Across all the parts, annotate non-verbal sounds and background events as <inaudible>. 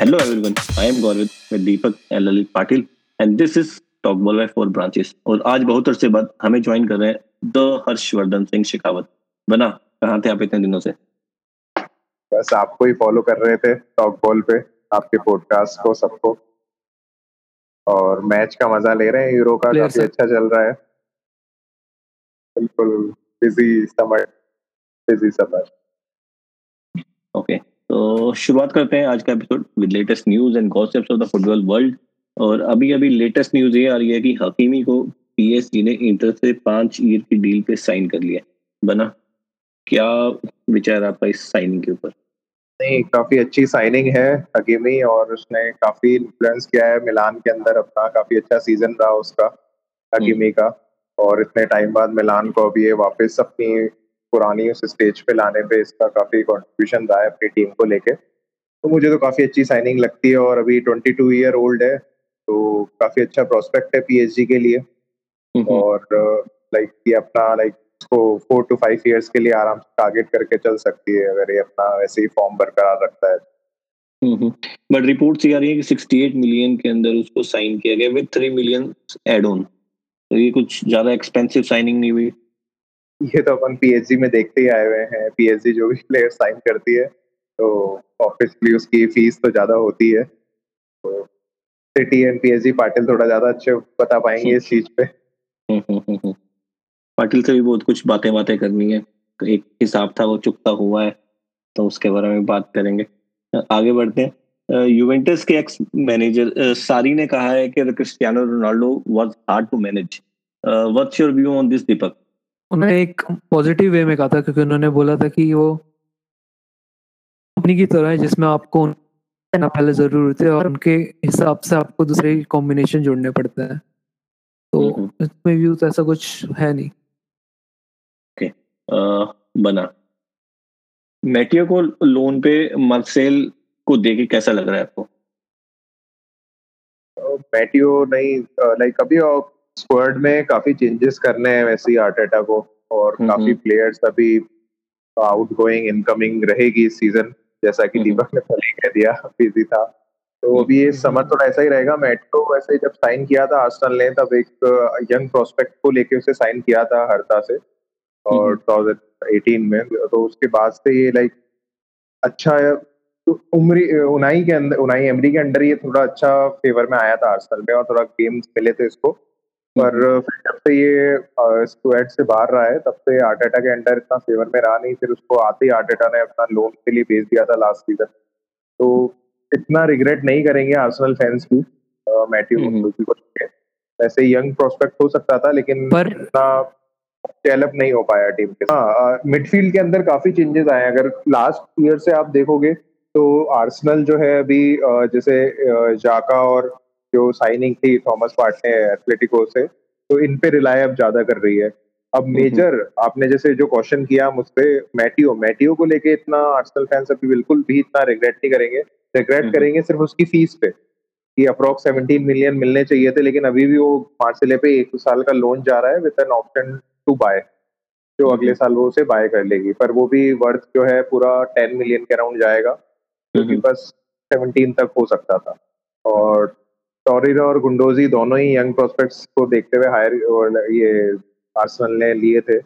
Hello everyone, I am Gaurav with Deepak and Lalit Patil and this is talk ball by four branches और आज बहुत अरसे बाद हमें ज्वाइन कर रहे हैं द हर्षवर्धन सिंह शेखावत बना कहाँ थे आप इतने दिनों से? बस आपको ही फॉलो कर रहे थे टॉक बॉल पे आपके पॉडकास्ट को सबको। और मैच का मज़ा ले रहे हैं यूरो का काफ़ी अच्छा चल रहा है। बिल्कुल busy summer busy summer okay तो शुरुआत करते हैं आज का episode with latest news and gossips of the football world और अभी अभी लेटेस्ट न्यूज़ ये आ रही है कि हकीमी को पीएसजी ने इंटर से पाँच ईयर की डील पे साइन कर लिया बना क्या विचार आपका इस साइनिंग के ऊपर? नहीं काफ़ी अच्छी साइनिंग है हकीमी और उसने काफ़ी इन्फ्लुएंस किया है मिलान के अंदर अपना काफ़ी अच्छा सीज़न रहा उसका हकीमी हम्म। का। और इतने टाइम बाद मिलान को अभी ये वापस अपनी पुरानी उस स्टेज पे लाने पे इसका काफ़ी कंट्रीब्यूशन रहा है अपनी टीम को लेके। तो मुझे तो काफ़ी अच्छी साइनिंग लगती है और अभी 22 ईयर ओल्ड है तो काफ़ी अच्छा प्रोस्पेक्ट है पीएचडी के लिए। और लाइक ये अपना लाइक उसको फोर टू फाइव इयर्स के लिए आराम से टारगेट करके चल सकती है अगर ये अपना वैसे ही फॉर्म बरकरार रखता है। बट रिपोर्ट्स ये आ रही है कि 68 मिलियन के अंदर उसको साइन किया गया विद 3 मिलियन एड ऑन तो ये कुछ ज़्यादा एक्सपेंसिव साइनिंग नहीं हुई। ये तो अपन पीएचडी में देखते ही आए हुए हैं। पीएचडी जो भी प्लेयर साइन करती है तो ऑब्वियसली उसकी फ़ीस तो ज़्यादा होती है। तो सिटी एंड पीएसजी पाटिल थोड़ा ज़्यादा अच्छे बता पाएँगे इस चीज़ पे। पाटिल से भी बहुत कुछ बातें बातें करनी है। एक हिसाब था, वो चुकता हुआ है। तो उसके बारे में बात करेंगे। आगे बढ़ते हैं। यूवेंटस के एक्स मैनेजर सारी ने कहा है कि Cristiano Ronaldo was hard to manage what's your view on this Deepak उन्होंने एक पॉजिटिव वे में कहा था क्योंकि उन्होंने बोला था कि वो कंपनी की तरह है जिसमें आपको ना पहले ज़रूर होते हैं और उनके हिसाब से आपको दूसरे कॉम्बिनेशन जोड़ने पड़ते हैं। तो इसमें व्यू तो ऐसा कुछ है नहीं। Okay okay. बना। मेटियो को लोन पे मार्सेल को देके कैसा लग रहा है आपको? मेटियो नहीं लाइक अभी स्क्वाड में काफ़ी चेंजेस करने हैं वैसे ही आर्टेटा को और काफ़ी प्लेयर्स अभी आउट गोइंग इनकमिंग रहेगी इस सीज़न जैसा कि दीपक ने पहले कह दिया बिज़ी था। तो अभी ये समर थोड़ा ऐसा ही रहेगा मेट्रो वैसे जब साइन किया था आर्सेनल ने तब एक यंग प्रोस्पेक्ट को लेके उसे साइन किया था हरता से। और 2018 में तो उसके बाद से ये लाइक अच्छा तो उमरी उनाई के अंदर उनाई एमरी के अंडर ये थोड़ा अच्छा फेवर में आया था आर्सेनल में और थोड़ा गेम्स मिले थे इसको। पर फिर जब से ये स्क्वाड से बाहर रहा है तब से आर्टेटा के अंडर इतना फेवर में रहा नहीं फिर उसको आते ही आर्टेटा ने अपना लोन के लिए भेज दिया था लास्ट सीज़न तो इतना रिग्रेट नहीं करेंगे आर्सेनल फैंस भी मैथ्यू को वैसे यंग प्रोस्पेक्ट हो सकता था लेकिन पर इतना डेवलप नहीं हो पाया टीम के हाँ मिडफील्ड के अंदर काफ़ी चेंजेस आए अगर लास्ट ईयर से आप देखोगे तो आर्सेनल जो है अभी जैसे जाका और जो साइनिंग थी थॉमस पार्ट ने एथलेटिको से तो इन पे रिलाय अब ज़्यादा कर रही है। अब मेजर आपने जैसे जो क्वेश्चन किया मुझसे मैटियो मैटियो को लेके इतना आर्सेनल फैंस अभी बिल्कुल भी इतना रिग्रेट नहीं करेंगे। रिग्रेट करेंगे सिर्फ़ उसकी फ़ीस पे कि अप्रोक्स 17 मिलियन मिलने चाहिए थे लेकिन अभी भी वो मार्सेले पे एक साल का लोन जा रहा है with an option to buy जो अगले साल वो उसे बाय कर लेगी। पर वो भी वर्थ जो है पूरा 10 मिलियन के अराउंड जाएगा क्योंकि बस 17 तक हो सकता था। और टोरिनो और गुंडोजी दोनों ही यंग प्रोस्पेक्ट्स को देखते हुए हायर ये आर्सेनल ने लिए थे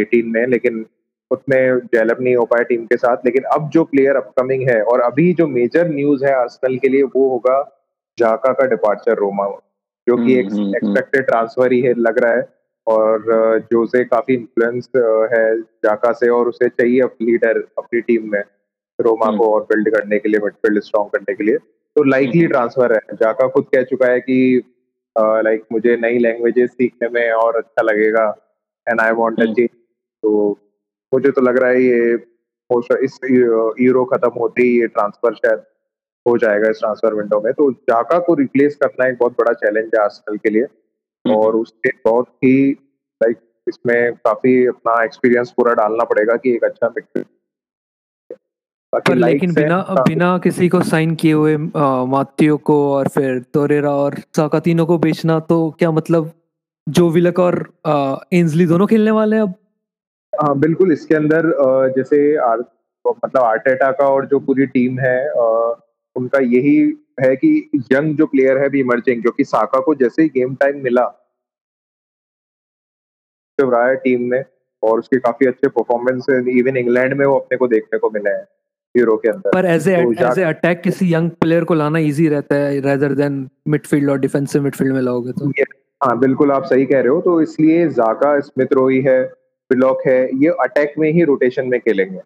एटीन में लेकिन उतने डेवलप नहीं हो पाए टीम के साथ। लेकिन अब जो प्लेयर अपकमिंग है और अभी जो मेजर न्यूज़ है आर्सेनल के लिए वो होगा जाका का डिपार्चर रोमा जो कि एक एक्सपेक्टेड ट्रांसफ़र ही है लग रहा है। और जो से काफ़ी इन्फ्लुएंस है जाका से और उसे चाहिए लीडर अपनी टीम में रोमा हम्म। को और बिल्ड करने के लिए मिडफील्ड स्ट्रॉन्ग करने के लिए। तो लाइकली ट्रांसफ़र है। जाका खुद कह चुका है कि लाइक मुझे नई लैंग्वेजेस सीखने में और अच्छा लगेगा and I want a change तो मुझे तो लग रहा है ये इस यूरो खत्म होते ही ये ट्रांसफ़र शायद हो जाएगा इस ट्रांसफ़र विंडो में। तो जाका को रिप्लेस करना एक बहुत बड़ा चैलेंज है आजकल के लिए। हम्म। और उसके बहुत ही लाइक इसमें काफ़ी अपना एक्सपीरियंस पूरा डालना पड़ेगा कि एक अच्छा मिडफील्ड पर लेकिन बिना बिना किसी को साइन किए हुए मातियो को और फिर तोरेरा और साका तीनों को बेचना तो क्या मतलब जो विलक और एंजली दोनों खेलने वाले हैं अब? हाँ बिल्कुल इसके अंदर जैसे आर, मतलब आर्टेटा का और जो पूरी टीम है उनका यही है कि यंग जो प्लेयर है भी इमर्जिंग क्योंकि साका को जैसे ही गेम टाइम मिला टीम में और उसके काफ़ी अच्छे परफॉर्मेंस इवन इंग्लैंड में वो अपने को देखने को मिले हैं। यूरो के अंदर। पर एज एज ए अटैक किसी यंग प्लेयर को लाना इजी रहता है रेदर देन मिडफील्ड और डिफेंसिव मिडफील्ड में लाओगे तो। हाँ बिल्कुल आप सही कह रहे हो तो इसलिए जाका स्मिथ रोई है है ये अटैक में ही रोटेशन में खेलेंगे।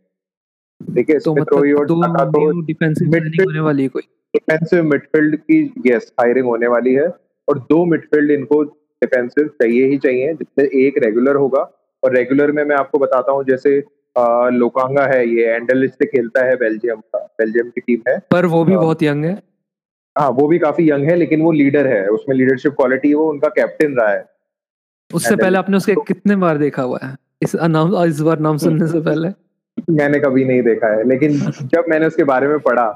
ठीक है तो मतलब और जाका तो डिफेंसिव मिडफील्ड होने वाली कोई? डिफेंसिव मिडफील्ड की यस हायरिंग होने वाली है और दो मिडफील्ड इनको डिफेंसिव चाहिए ही चाहिए जिसमें एक रेगुलर होगा। और रेगुलर में मैं आपको बताता हूँ जैसे लोकांगा है ये एंडलिस से खेलता है बेल्जियम का बेल्जियम की टीम है। पर वो भी बहुत यंग है। हाँ वो भी काफ़ी यंग है लेकिन वो लीडर है उसमें लीडरशिप क्वालिटी है वो उनका कैप्टन रहा है। उससे पहले आपने उसके तो, कितने बार देखा हुआ है? इस नाम इस बार नाम सुनने से पहले। मैंने कभी नहीं देखा है लेकिन जब मैंने उसके बारे में पढ़ा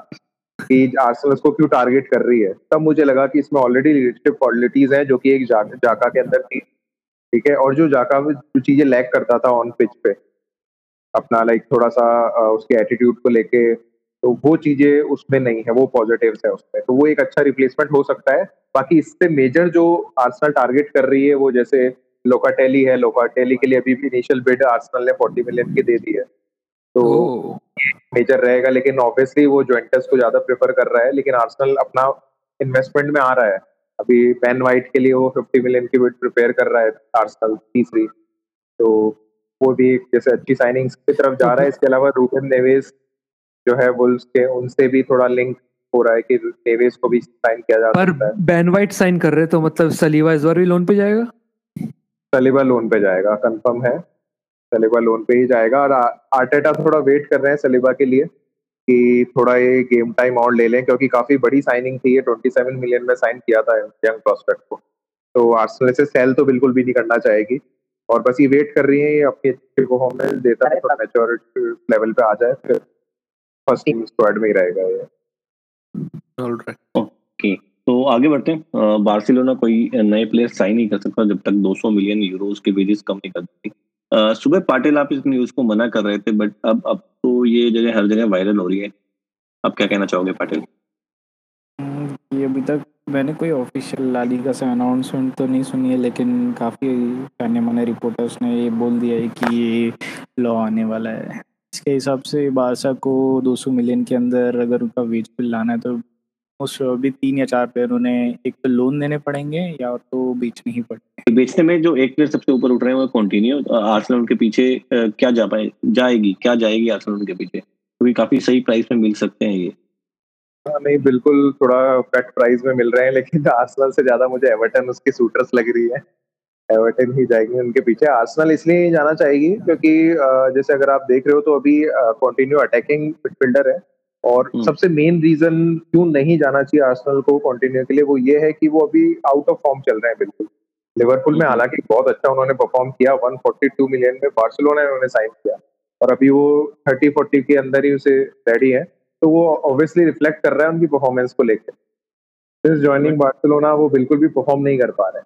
कि आर्सेनल उसको क्यों टारगेट कर रही है तब मुझे लगा कि इसमें ऑलरेडी लीडरशिप क्वालिटीज हैं जो कि एक जा, जाका के अंदर थी। ठीक है? और जो जाका जो चीज़ें लैक करता था ऑन पिच पे अपना लाइक थोड़ा सा उसके एटीट्यूड को लेके तो वो चीज़ें उसमें नहीं है वो पॉजिटिव है उसमें। तो वो एक अच्छा रिप्लेसमेंट हो सकता है। बाकी इससे मेजर जो आर्सनल टारगेट कर रही है वो जैसे लोकाटेली है। लोकाटेली के लिए अभी भी इनिशियल बिड आर्सनल ने फोर्टी मिलियन की दे दी है। तो मेजर रहेगा लेकिन ऑब्वियसली वो ज्वेंटस को ज़्यादा प्रेफर कर रहा है लेकिन आर्सनल अपना इन्वेस्टमेंट में आ रहा है। अभी पेन वाइट के लिए वो फिफ्टी मिलियन की बिड प्रिपेयर कर रहा है आर्सनल तीसरी। तो वो भी एक जैसे अच्छी साइनिंग की तरफ़ जा रहा है। इसके अलावा रूबन नेवेस जो है वुल्स के उनसे भी थोड़ा लिंक हो रहा है कि नेवेस को भी साइन किया जा सकता है। बेन वाइट साइन कर रहे तो मतलब सलीबा इस बार भी लोन पे जाएगा? सलीबा लोन पे जाएगा कंफर्म है। सलीबा लोन पे ही जाएगा और आर्टेटा थोड़ा वेट कर रहे हैं सलीबा के लिए कि थोड़ा ये गेम टाइम और ले लें क्योंकि काफ़ी बड़ी साइनिंग थी ये। 27 मिलियन में साइन किया था यंग प्रोस्पेक्ट को। तो आर्सेनल से सेल तो बिल्कुल भी नहीं करना चाहेगी। और बस ये वेट कर रही है ये अपनी अच्छी परफॉर्मेंस देता है तो मैच्योरिटी लेवल पे आ जाए फिर फ़र्स्ट टीम स्क्वाड में ही रहेगा ये। ओके तो आगे बढ़ते हैं। बार्सिलोना कोई नए प्लेयर साइन नहीं कर सकता जब तक 200 मिलियन यूरोस के वेजेस कम नहीं कर देती। सुबह पाटिल आप इस न्यूज़ को मना कर रहे थे बट अब अब तो ये जगह हर जगह वायरल हो रही है। आप क्या कहना चाहोगे पाटिल? ये अभी तक मैंने कोई ऑफिशियल लालिगा से अनाउंसमेंट तो नहीं सुनी है, लेकिन काफ़ी जाने माने रिपोर्टर्स ने ये बोल दिया है कि ये लॉ आने वाला है। इसके हिसाब से बारसा को 200 मिलियन के अंदर अगर उनका वेज बिल लाना है तो उस अभी तीन या चार प्लेयर उन्हें एक तो लोन देने पड़ेंगे या तो बेचने ही पड़ेंगे? बेचने में जो एक प्लेयर सबसे ऊपर उठ रहे हैं वो कंटिन्यू आर्सेनल उनके पीछे क्या जा पाए, जाएगी, क्या जाएगी आर्सेनल उनके पीछे? क्योंकि काफ़ी सही प्राइस में मिल सकते हैं ये। हाँ, नहीं बिल्कुल थोड़ा कट प्राइस में मिल रहे हैं लेकिन <laughs> आर्सेनल से ज़्यादा मुझे एवर्टन उसकी सूटर्स लग रही है। एवर्टन ही जाएगी उनके पीछे। आर्सेनल इसलिए जाना चाहेगी क्योंकि जैसे अगर आप देख रहे हो तो अभी कंटिन्यू अटैकिंग मिडफील्डर है और हम्म। सबसे मेन रीजन क्यों नहीं जाना चाहिए आर्सेनल को कंटिन्यू के लिए वो ये है कि वो अभी आउट ऑफ़ फॉर्म चल रहे हैं बिल्कुल। लिवरपूल में हम्म। हालाँकि बहुत अच्छा उन्होंने परफॉर्म किया 142 मिलियन में बार्सिलोना ने उन्होंने साइन किया। और अभी वो 30 40 के अंदर ही उसे रेडी है। तो वो ऑब्वियसली रिफ्लेक्ट कर रहा है उनकी परफॉर्मेंस को लेकर सिंस ज्वाइनिंग बार्सिलोना वो बिल्कुल भी परफॉर्म नहीं कर पा रहे।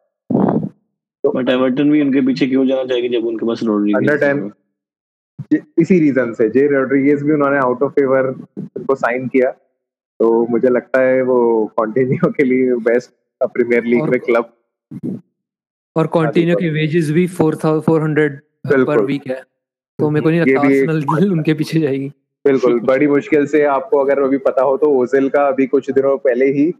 तो बट एवर्टन भी उनके पीछे क्यों जाना चाहेगी जब उनके पास रोड्रिगेज अंडर 10 इसी रीजन से जे रोड्रिगेज भी उन्होंने आउट ऑफ़ फेवर उनको साइन किया। तो मुझे लगता है वो कंटिन्यू के लिए बेस्ट प्रीमियर लीग में क्लब और कंटिन्यू की वेजेस भी 4400 पर वीक है। तो मेरे को नहीं लगता आर्सेनल <laughs> उनके पीछे जाएगी। बिल्कुल बड़ी मुश्किल से आपको अगर अभी पता हो तो ओजेल का अभी कुछ दिनों पहले ही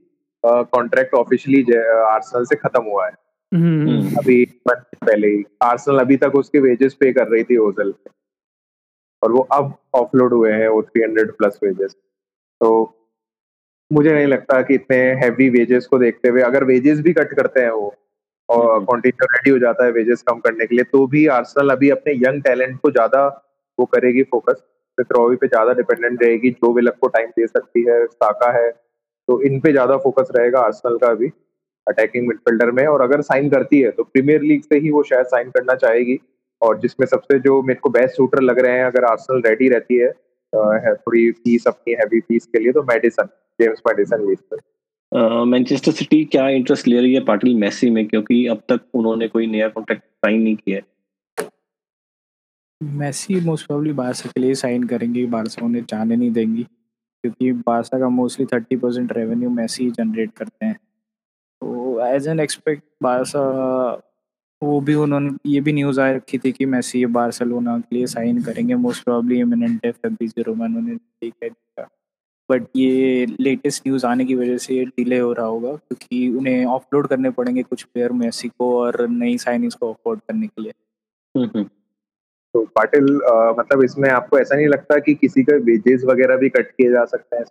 कॉन्ट्रैक्ट ऑफिशियली आर्सेनल से खत्म हुआ है। हम्म, हम्म। अभी पहले ही। आर्सेनल अभी तक उसके वेजेस पे कर रही थी ओजेल और वो अब ऑफलोड हुए हैं वो 300 प्लस वेजेस तो मुझे नहीं लगता कि इतने हैवी वेजेस को देखते हुए अगर वेजेस भी कट करते हैं वो और कॉन्टिन्यू रेडी हो जाता है वेजेस कम करने के लिए तो भी आर्सेनल अभी अपने यंग टैलेंट को ज़्यादा वो करेगी फोकस फिक्रोवी पे ज़्यादा डिपेंडेंट रहेगी जो विलक को टाइम दे सकती है साका है तो इन पे ज़्यादा फोकस रहेगा आर्सनल का अभी अटैकिंग मिडफील्डर में। और अगर साइन करती है तो प्रीमियर लीग से ही वो शायद साइन करना चाहेगी। और जिसमें सबसे जो मेरे को बेस्ट शूटर लग रहे हैं अगर आर्सनल रेडी रहती है, थोड़ी फ़ीस अपनी हैवी फ़ीस के लिए तो मेडिसन जेम्स मेडिसन ये मैनचेस्टर सिटी क्या इंटरेस्ट ले रही है पाटिल? मेसी में क्योंकि अब तक उन्होंने कोई नया कॉन्ट्रैक्ट साइन नहीं किया है। मेसी मोस्ट प्रोबब्ली बारसा के लिए साइन करेंगे बारसा उन्हें जाने नहीं देंगी क्योंकि बारसा का mostly thirty percent revenue Messi generate करते हैं। तो एज एन एक्सपेक्ट बारसा वो भी उन्होंने ये भी न्यूज़ आ रखी थी कि मैसी बार्सिलोना के लिए साइन करेंगे मोस्ट प्रॉब्ली इमिनेंट है फेब्रिजियो रोमानो ने ठीक है बट ये लेटेस्ट न्यूज़ आने की वजह से डिले हो रहा होगा क्योंकि उन्हें ऑफलोड करने पड़ेंगे कुछ प्लेयर मैसी को और नई साइनिंग्स को अफोर्ड करने के लिए। हम्म, हम्म। तो पाटिल मतलब इसमें आपको ऐसा नहीं लगता कि किसी का वेजेस वगैरह भी कट किए जा सकते हैं?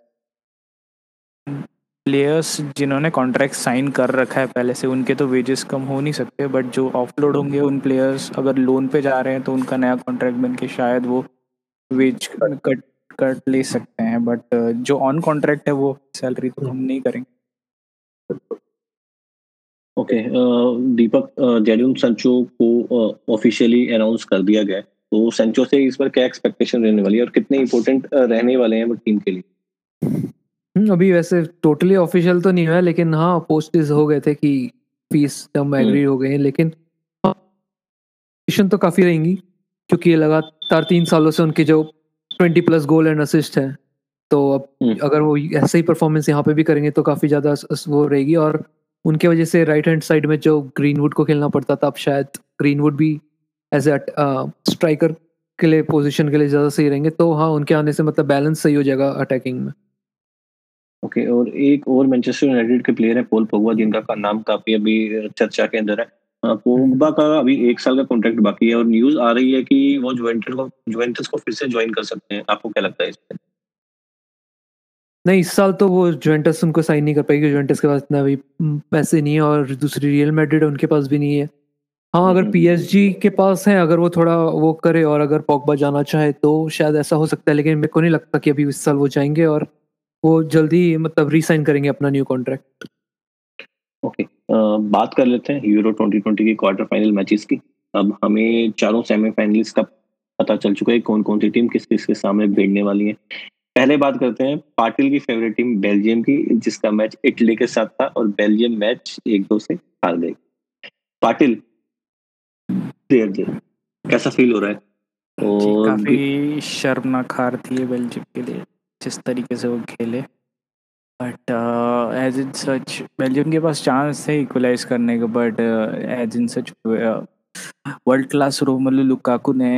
प्लेयर्स जिन्होंने कॉन्ट्रैक्ट साइन कर रखा है पहले से उनके तो वेजेस कम हो नहीं सकते बट जो ऑफलोड होंगे उन प्लेयर्स अगर लोन पे जा रहे हैं तो उनका नया कॉन्ट्रैक्ट बन के शायद वो वेज कट कट ले सकते हैं बट जो ऑन कॉन्ट्रैक्ट है वो सैलरी तो हम नहीं करेंगे। Okay okay, Deepak Jadon Sancho को ऑफिशियली अनाउंस कर दिया गया तो संचो से इस पर क्या एक्सपेक्टेशन रहने वाली है और कितने इंपॉर्टेंट रहने वाले हैं वो टीम के लिए हम्म, अभी वैसे टोटली ऑफिशियल तो नहीं हुआ लेकिन हाँ पोस्ट हो गए थे कि फ़ीस हम एग्री हो गए हैं लेकिन तो काफ़ी रहेंगी क्योंकि लगातार तीन सालों से उनके जो twenty plus goal and assist है तो अब हम्म। अगर वो ऐसे ही परफॉर्मेंस यहाँ पे भी करेंगे तो काफ़ी ज़्यादा वो रहेगी और उनके वजह से राइट हैंड साइड में जो ग्रीनवुड को खेलना पड़ता था अब शायद ग्रीनवुड भी एज ए स्ट्राइकर के लिए पोजीशन के लिए ज़्यादा सही रहेंगे तो हाँ उनके आने से मतलब बैलेंस सही हो जाएगा अटैकिंग में। ओके okay, और एक और मैनचेस्टर यूनाइटेड के प्लेयर है पोल पोगबा जिनका का नाम काफ़ी अभी चर्चा के अंदर है। पोगबा का अभी एक साल का कॉन्ट्रैक्ट बाकी है और न्यूज़ आ रही है कि वो जुवेंटस को जुवेंटस को फिर से ज्वाइन कर सकते हैं। आपको क्या लगता है इसमें नहीं इस साल तो वो जुवेंटस उनको साइन नहीं कर पाएगी जुवेंटस के पास इतना भी पैसे नहीं है और दूसरी रियल मैड्रिड उनके पास भी नहीं है। हाँ अगर पीएसजी हम्म। के पास है अगर वो थोड़ा वो करे और अगर पॉगबा जाना चाहे तो शायद ऐसा हो सकता है लेकिन मेरे को नहीं लगता कि अभी इस साल वो जाएँगे और वो जल्दी मतलब रीसाइन करेंगे अपना न्यू कॉन्ट्रैक्ट ओके बात कर लेते हैं यूरो 2020 की क्वार्टर फाइनल मैचेस की। अब हमें चारों सेमीफाइनलिस्ट का पता चल चुका है कौन कौन सी टीम किस किस के सामने भिड़ने वाली है। पहले बात करते हैं पाटिल की फेवरेट टीम बेल्जियम की जिसका मैच इटली के साथ था और बेल्जियम मैच एक दो से हार गई। पाटिल देर देर कैसा फील हो रहा है? और काफ़ी शर्मनाक हार थी बेल्जियम के लिए जिस तरीके से वो खेले। But as in such Belgium के पास चांस थे इक्वलाइज करने का but as in such world class Romelu Lukaku ने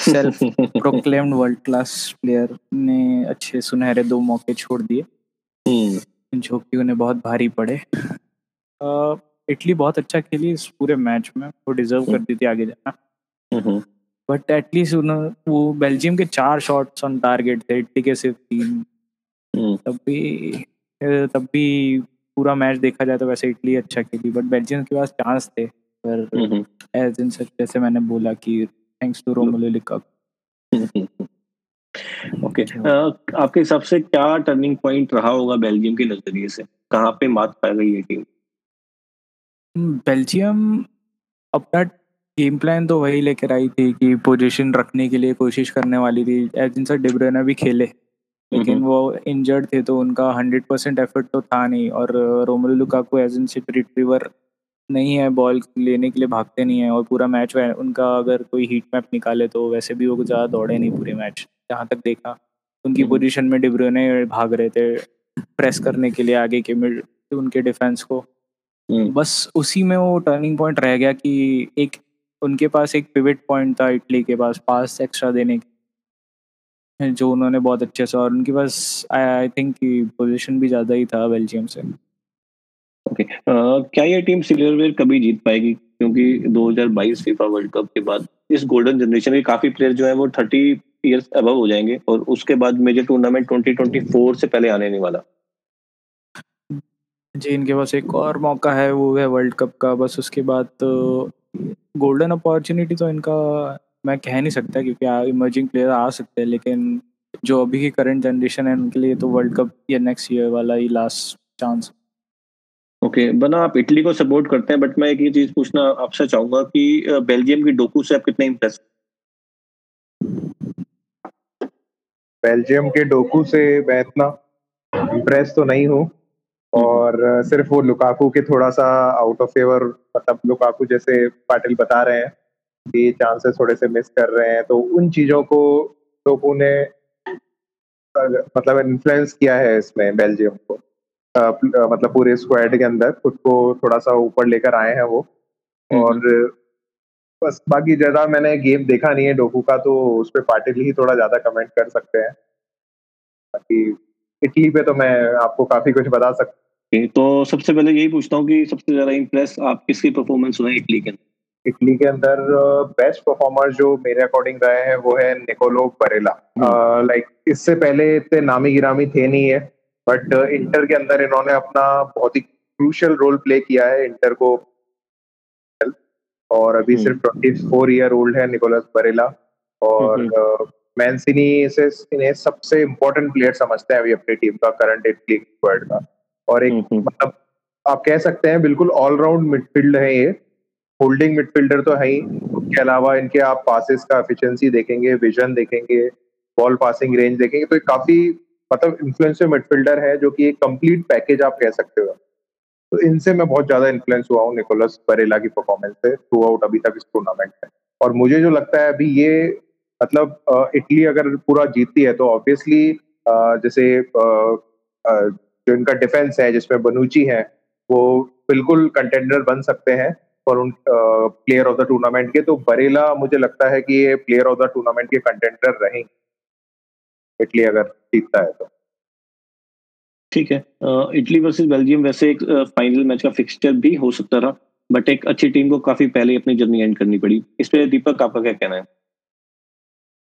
self proclaimed world class player ने अच्छे सुनहरे दो मौके छोड़ दिए। हम्म। जो कि उन्हें बहुत भारी पड़े। इटली बहुत अच्छा खेली इस पूरे मैच में वो डिजर्व करती थी आगे जाना। बट एटलीस्ट उन्होंने वो बेल्जियम के चार शॉट्स ऑन टारगेट थे इटली के सिर्फ़ तीन। हम्म। तब भी तब भी पूरा मैच देखा जाए तो वैसे इटली अच्छा खेली बट बेल्जियम के पास चांस थे। पर एज इन सच जैसे मैंने बोला कि thanks to Romelu Lukaku okay आपके हिसाब से क्या टर्निंग पॉइंट रहा होगा बेल्जियम के नज़रिए से? कहाँ पे मात पा गई है टीम बेल्जियम अपना गेम प्लान तो वही लेकर आई थी कि पोजीशन रखने के लिए कोशिश करने वाली थी। एजिन सर डिब्रोना भी खेले लेकिन वो इंजर्ड थे तो उनका हंड्रेड परसेंट एफर्ट तो था नहीं और Romelu Lukaku as in sip retriever नहीं है बॉल लेने के लिए भागते नहीं है और पूरा मैच उनका अगर कोई हीट मैप निकाले तो वैसे भी वो ज़्यादा दौड़े नहीं पूरे मैच जहाँ तक देखा। उनकी पोजीशन में डिब्रोने भाग रहे थे प्रेस करने के लिए आगे के मिड उनके डिफेंस को। बस उसी में वो टर्निंग पॉइंट रह गया कि एक उनके पास एक पिवट पॉइंट था इटली के पास पास एक्स्ट्रा देने के जो उन्होंने बहुत अच्छे से और उनके पास आई थिंक पोजीशन भी ज़्यादा ही था बेल्जियम से। Okay okay. uh, क्या ये टीम सिल्वरवेयर कभी जीत पाएगी? क्योंकि 2022 फीफा वर्ल्ड कप के बाद इस गोल्डन जनरेशन के काफ़ी प्लेयर जो है वो 30 इयर्स अबव हो जाएँगे और उसके बाद मेजर टूर्नामेंट 2024 से पहले आने नहीं वाला। जी इनके पास एक और मौका है वो है वर्ल्ड कप का। बस उसके बाद तो गोल्डन अपॉर्चुनिटी तो इनका मैं कह नहीं सकता क्योंकि इमर्जिंग प्लेयर आ सकते हैं लेकिन जो अभी की करंट जनरेशन है उनके लिए तो वर्ल्ड कप या नेक्स्ट ईयर वाला ही लास्ट चांस ओके okay, बना आप इटली को सपोर्ट करते हैं बट मैं एक ये चीज़ पूछना आपसे चाहूँगा कि बेल्जियम की डोकू से आप कितने इम्प्रेस बेल्जियम के डोकू से मैं इतना इम्प्रेस तो नहीं हूँ। और सिर्फ़ वो लुकाकू के थोड़ा सा आउट ऑफ़ फेवर मतलब लुकाकू जैसे पाटिल बता रहे हैं कि चांसेस थोड़े से मिस कर रहे हैं तो उन चीज़ों को लोगों ने मतलब इन्फ्लुएंस किया है इसमें बेल्जियम को। मतलब पूरे स्क्वाड के अंदर खुद को थोड़ा सा ऊपर लेकर आए हैं वो। हम्म, और हम्म। बस बाकी ज़्यादा मैंने गेम देखा नहीं है डोकू का तो उस पर पार्टिल ही थोड़ा ज़्यादा कमेंट कर सकते हैं। बाकी इटली पे तो मैं आपको काफ़ी कुछ बता सकता तो सबसे पहले यही पूछता हूँ कि सबसे ज़्यादा इम्प्रेस आप किसकी परफॉर्मेंस हुआ इटली के अंदर? इटली के अंदर बेस्ट परफॉर्मर जो मेरे अकॉर्डिंग रहे हैं वो है निकोलो बरेला लाइक इससे पहले इतने नामी गिरामी थे नहीं है बट इंटर के अंदर इन्होंने अपना बहुत ही क्रूशल रोल प्ले किया है इंटर को। और अभी हम्म। सिर्फ़ ट्वेंटी फोर ईयर ओल्ड है निकोलस बरेला और मैनसिनी से इन्हें सबसे इम्पोर्टेंट प्लेयर समझते हैं अभी अपनी टीम का करंट इटली स्क्वाड का। और एक मतलब आप कह सकते हैं बिल्कुल ऑलराउंड मिडफील्ड है ये। होल्डिंग मिडफील्डर तो है ही। उसके अलावा इनके आप पासिस का एफिशिएंसी देखेंगे विजन देखेंगे बॉल पासिंग रेंज देखेंगे तो काफ़ी मतलब इन्फ्लुएंसिव मिडफील्डर है जो कि एक कंप्लीट पैकेज आप कह सकते हो। तो इनसे मैं बहुत ज़्यादा इन्फ्लुएंस हुआ हूँ निकोलस बरेला की परफॉर्मेंस से थ्रू आउट अभी तक इस टूर्नामेंट में। और मुझे जो लगता है अभी ये मतलब इटली अगर पूरा जीतती है तो ऑब्वियसली जैसे जो इनका डिफेंस है, जिसमें बनुची है, वो बिल्कुल कंटेंडर बन सकते हैं फॉर उन प्लेयर ऑफ़ द टूर्नामेंट के। तो बरेला मुझे लगता है कि ये प्लेयर ऑफ़ द टूर्नामेंट के कंटेंडर रहेंगे। इटली अगर जीतता है तो। ठीक है। इटली वर्सेस बेल्जियम वैसे एक फाइनल मैच का फिक्सचर भी हो सकता था बट एक अच्छी टीम को काफ़ी पहले अपनी जर्नी एंड करनी पड़ी। इस पे दीपक आपका क्या कहना है?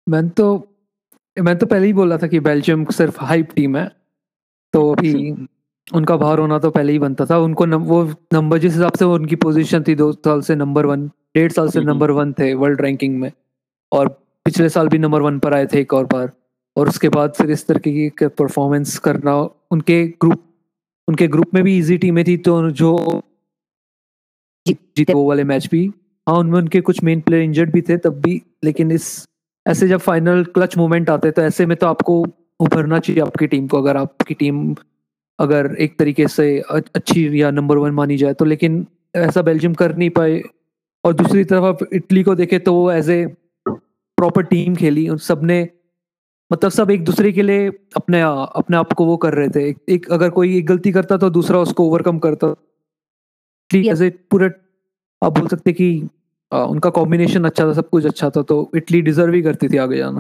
मैं तो मैं तो पहले ही बोला था कि बेल्जियम सिर्फ़ हाइप टीम है तो अभी उनका बाहर होना तो पहले ही बनता था। उनको नम, वो नंबर जिस हिसाब से वो उनकी पोजीशन थी दो साल से नंबर वन डेढ़ साल से नंबर वन थे वर्ल्ड रैंकिंग में और पिछले साल भी नंबर वन पर आए थे एक और बार और उसके बाद फिर इस तरह की परफॉर्मेंस करना उनके ग्रुप उनके ग्रुप में भी इजी टीमें थी तो जो जीते वो वाले मैच भी हाँ उनमें उनके कुछ मेन प्लेयर इंजर्ड भी थे तब भी लेकिन इस ऐसे जब फाइनल क्लच मोमेंट आते तो ऐसे में तो आपको उभरना चाहिए आपकी टीम को अगर आपकी टीम अगर एक तरीके से अच्छी या नंबर वन मानी जाए तो लेकिन ऐसा बेल्जियम कर नहीं पाए। और दूसरी तरफ़ आप इटली को देखें तो वो एज ए प्रॉपर टीम खेली। उन सबने मतलब सब एक दूसरे के लिए अपने अपने आप को वो कर रहे थे। एक, एक अगर कोई एक गलती करता तो दूसरा उसको ओवरकम करता। एज ए पूरे आप बोल सकते कि आ, उनका कॉम्बिनेशन अच्छा था सब कुछ अच्छा था तो इटली डिजर्व ही करती थी आगे जाना।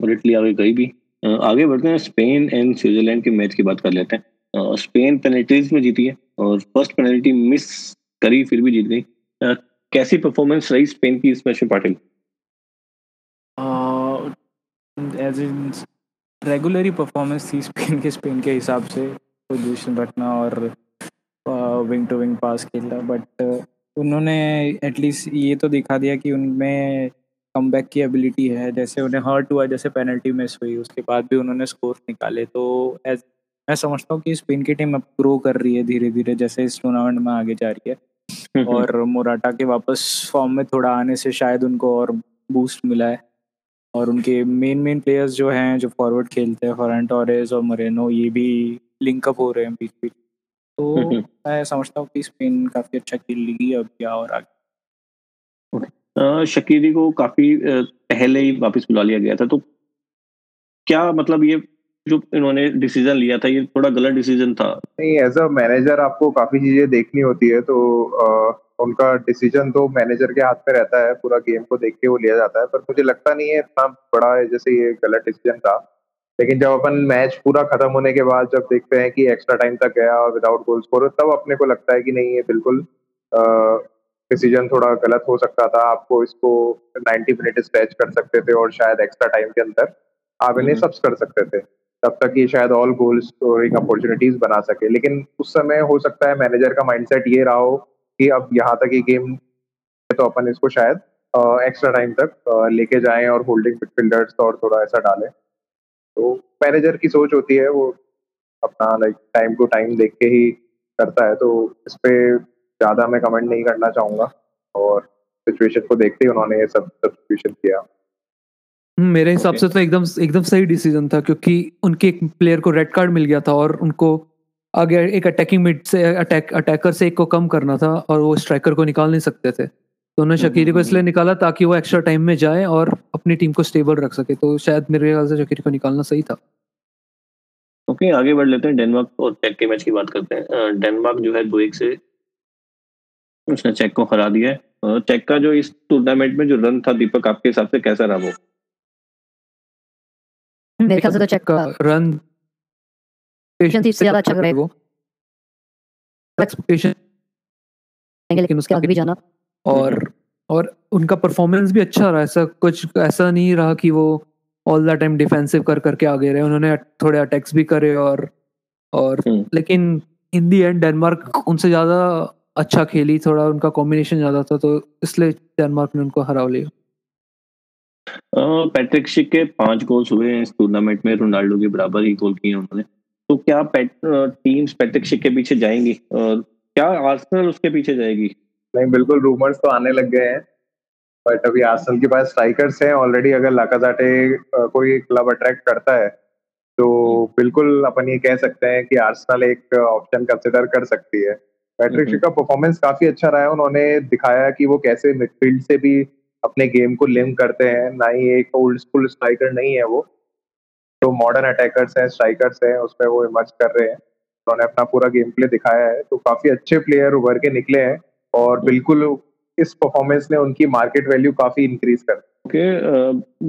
और इटली आगे गई भी। आगे बढ़ते हैं स्पेन एंड स्विट्जरलैंड के मैच की बात कर लेते हैं। स्पेन पेनल्टीज में जीती है और फ़र्स्ट पेनल्टी मिस करी फिर भी जीत गई। कैसी परफॉर्मेंस रही स्पेन की इस मैच में Patil? As in regular performance थी स्पेन के स्पेन के हिसाब से पोजीशन रखना और विंग टू विंग पास खेलना बट उन्होंने एटलीस्ट ये तो दिखा दिया कि उनमें कम की एबिलिटी है। जैसे उन्हें हर्ट हुआ जैसे पेनल्टी मिस हुई उसके बाद भी उन्होंने स्कोर निकाले। तो एज मैं समझता हूँ कि स्पेन की टीम अब ग्रो कर रही है धीरे धीरे जैसे इस टूर्नामेंट में आगे जा रही है। और मोराटा के वापस फॉर्म में थोड़ा आने से शायद उनको और बूस्ट मिला है। और उनके मेन मेन प्लेयर्स जो हैं जो फॉरवर्ड खेलते हैं फॉरेंट टॉरेज और मरेनो ये भी लिंकअप हो रहे हैं बीच बीच तो मैं समझता हूँ कि स्पेन काफ़ी अच्छा खेल लेगी अब क्या और आगे। शकीरी को काफ़ी पहले ही वापस बुला लिया गया था तो क्या मतलब ये जो इन्होंने डिसीज़न लिया था ये थोड़ा गलत डिसीज़न था? नहीं एज अ मैनेजर आपको काफ़ी चीज़ें देखनी होती है तो आ, उनका डिसीज़न तो मैनेजर के हाथ में रहता है पूरा गेम को देख के वो लिया जाता है पर मुझे लगता नहीं है इतना बड़ा है जैसे ये गलत डिसीज़न था। लेकिन जब अपन मैच पूरा खत्म होने के बाद जब देखते हैं कि एक्स्ट्रा टाइम तक गया और विदाउट गोल स्कोर तब अपने को लगता है कि नहीं ये बिल्कुल डिसीज़न थोड़ा गलत हो सकता था। आपको इसको 90 मिनट स्ट्रेच कर सकते थे और शायद एक्स्ट्रा टाइम के अंदर आप इन्हें सब्स हम्म। कर सकते थे। तब तक ये शायद ऑल गोल स्कोरिंग अपॉर्चुनिटीज़ बना सके। लेकिन उस समय हो सकता है मैनेजर का माइंडसेट ये रहा हो कि अब यहाँ तक ये गेम तो अपन इसको शायद एक्स्ट्रा टाइम तक लेके जाएँ और होल्डिंग मिडफील्डर्स और थोड़ा ऐसा डालें। तो मैनेजर की सोच होती है, वो अपना लाइक टाइम टू टाइम देख के ही करता है तो इस पे ज़्यादा मैं कमेंट नहीं करना चाहूँगा। और सिचुएशन को देखते ही उन्होंने ये सब सब्सिट्यूशन किया। मेरे हिसाब से तो एकदम एकदम सही डिसीज़न था, क्योंकि उनके एक प्लेयर को रेड कार्ड मिल गया था, और उनको आगे एक अटैकिंग मिड से अटैक अटैकर से एक को कम करना था, और वो स्ट्राइकर को निकाल नहीं सकते थे। उन्होंने शकीरी को इसलिए निकाला ताकि वो एक्स्ट्रा टाइम में जाए और अपनी टीम को स्टेबल रख सके। तो शायद मेरे ख्याल से शकीरी को निकालना सही था। ओके आगे बढ़ लेते हैं। डेनमार्क और चेक के मैच की बात करते हैं। डेनमार्क जो है दो एक से उसने चेक को हरा दिया है। चेक का जो इस टूर्नामेंट में जो रन था दीपक आपके हिसाब से कैसा रहा वो? मेरे ख्याल से तो चेक का रन एक्सपेक्टेशन से ज़्यादा अच्छा रहे वो। एक्सपेक्टेशन लेकिन उसके आगे भी जाना। और और उनका परफॉर्मेंस भी अच्छा रहा ऐसा कुछ ऐसा नहीं रहा कि वो ऑल द टाइम डिफेंसिव कर करके आगे रहे उन्होंने थोड़े अटैक्स भी करे और और हम्म। लेकिन इन दी एंड डेनमार्क उनसे ज़्यादा अच्छा खेली थोड़ा उनका कॉम्बिनेशन ज़्यादा था तो इसलिए डेनमार्क ने उनको हरा लिया। पैट्रिक शिक के पाँच गोल्स हुए हैं इस टूर्नामेंट में रोनाल्डो के बराबर ही गोल किए उन्होंने। तो क्या पैट, टीम्स पैट्रिक शिक के पीछे जाएँगी? और क्या आर्सेनल उसके पीछे जाएगी? नहीं बिल्कुल रूमर्स तो आने लग गए हैं बट अभी आर्सेनल के पास स्ट्राइकर्स हैं ऑलरेडी अगर लाकाजाटे कोई क्लब अट्रैक्ट करता है तो बिल्कुल अपन ये कह सकते हैं कि आर्सेनल एक ऑप्शन कंसिडर कर सकती है। पैट्रिक शिक का परफॉर्मेंस काफ़ी अच्छा रहा है उन्होंने दिखाया कि वो कैसे मिडफील्ड से भी अपने गेम को लिंक करते हैं ना ही एक ओल्ड स्कूल स्ट्राइकर नहीं है वो तो मॉडर्न अटैकर्स हैं स्ट्राइकर्स हैं उसमें वो इमर्ज कर रहे हैं। उन्होंने अपना पूरा गेम प्ले दिखाया है तो काफ़ी अच्छे प्लेयर उभर के निकले हैं। और बिल्कुल इस परफॉर्मेंस ने उनकी मार्केट वैल्यू काफ़ी इंक्रीज कर ओके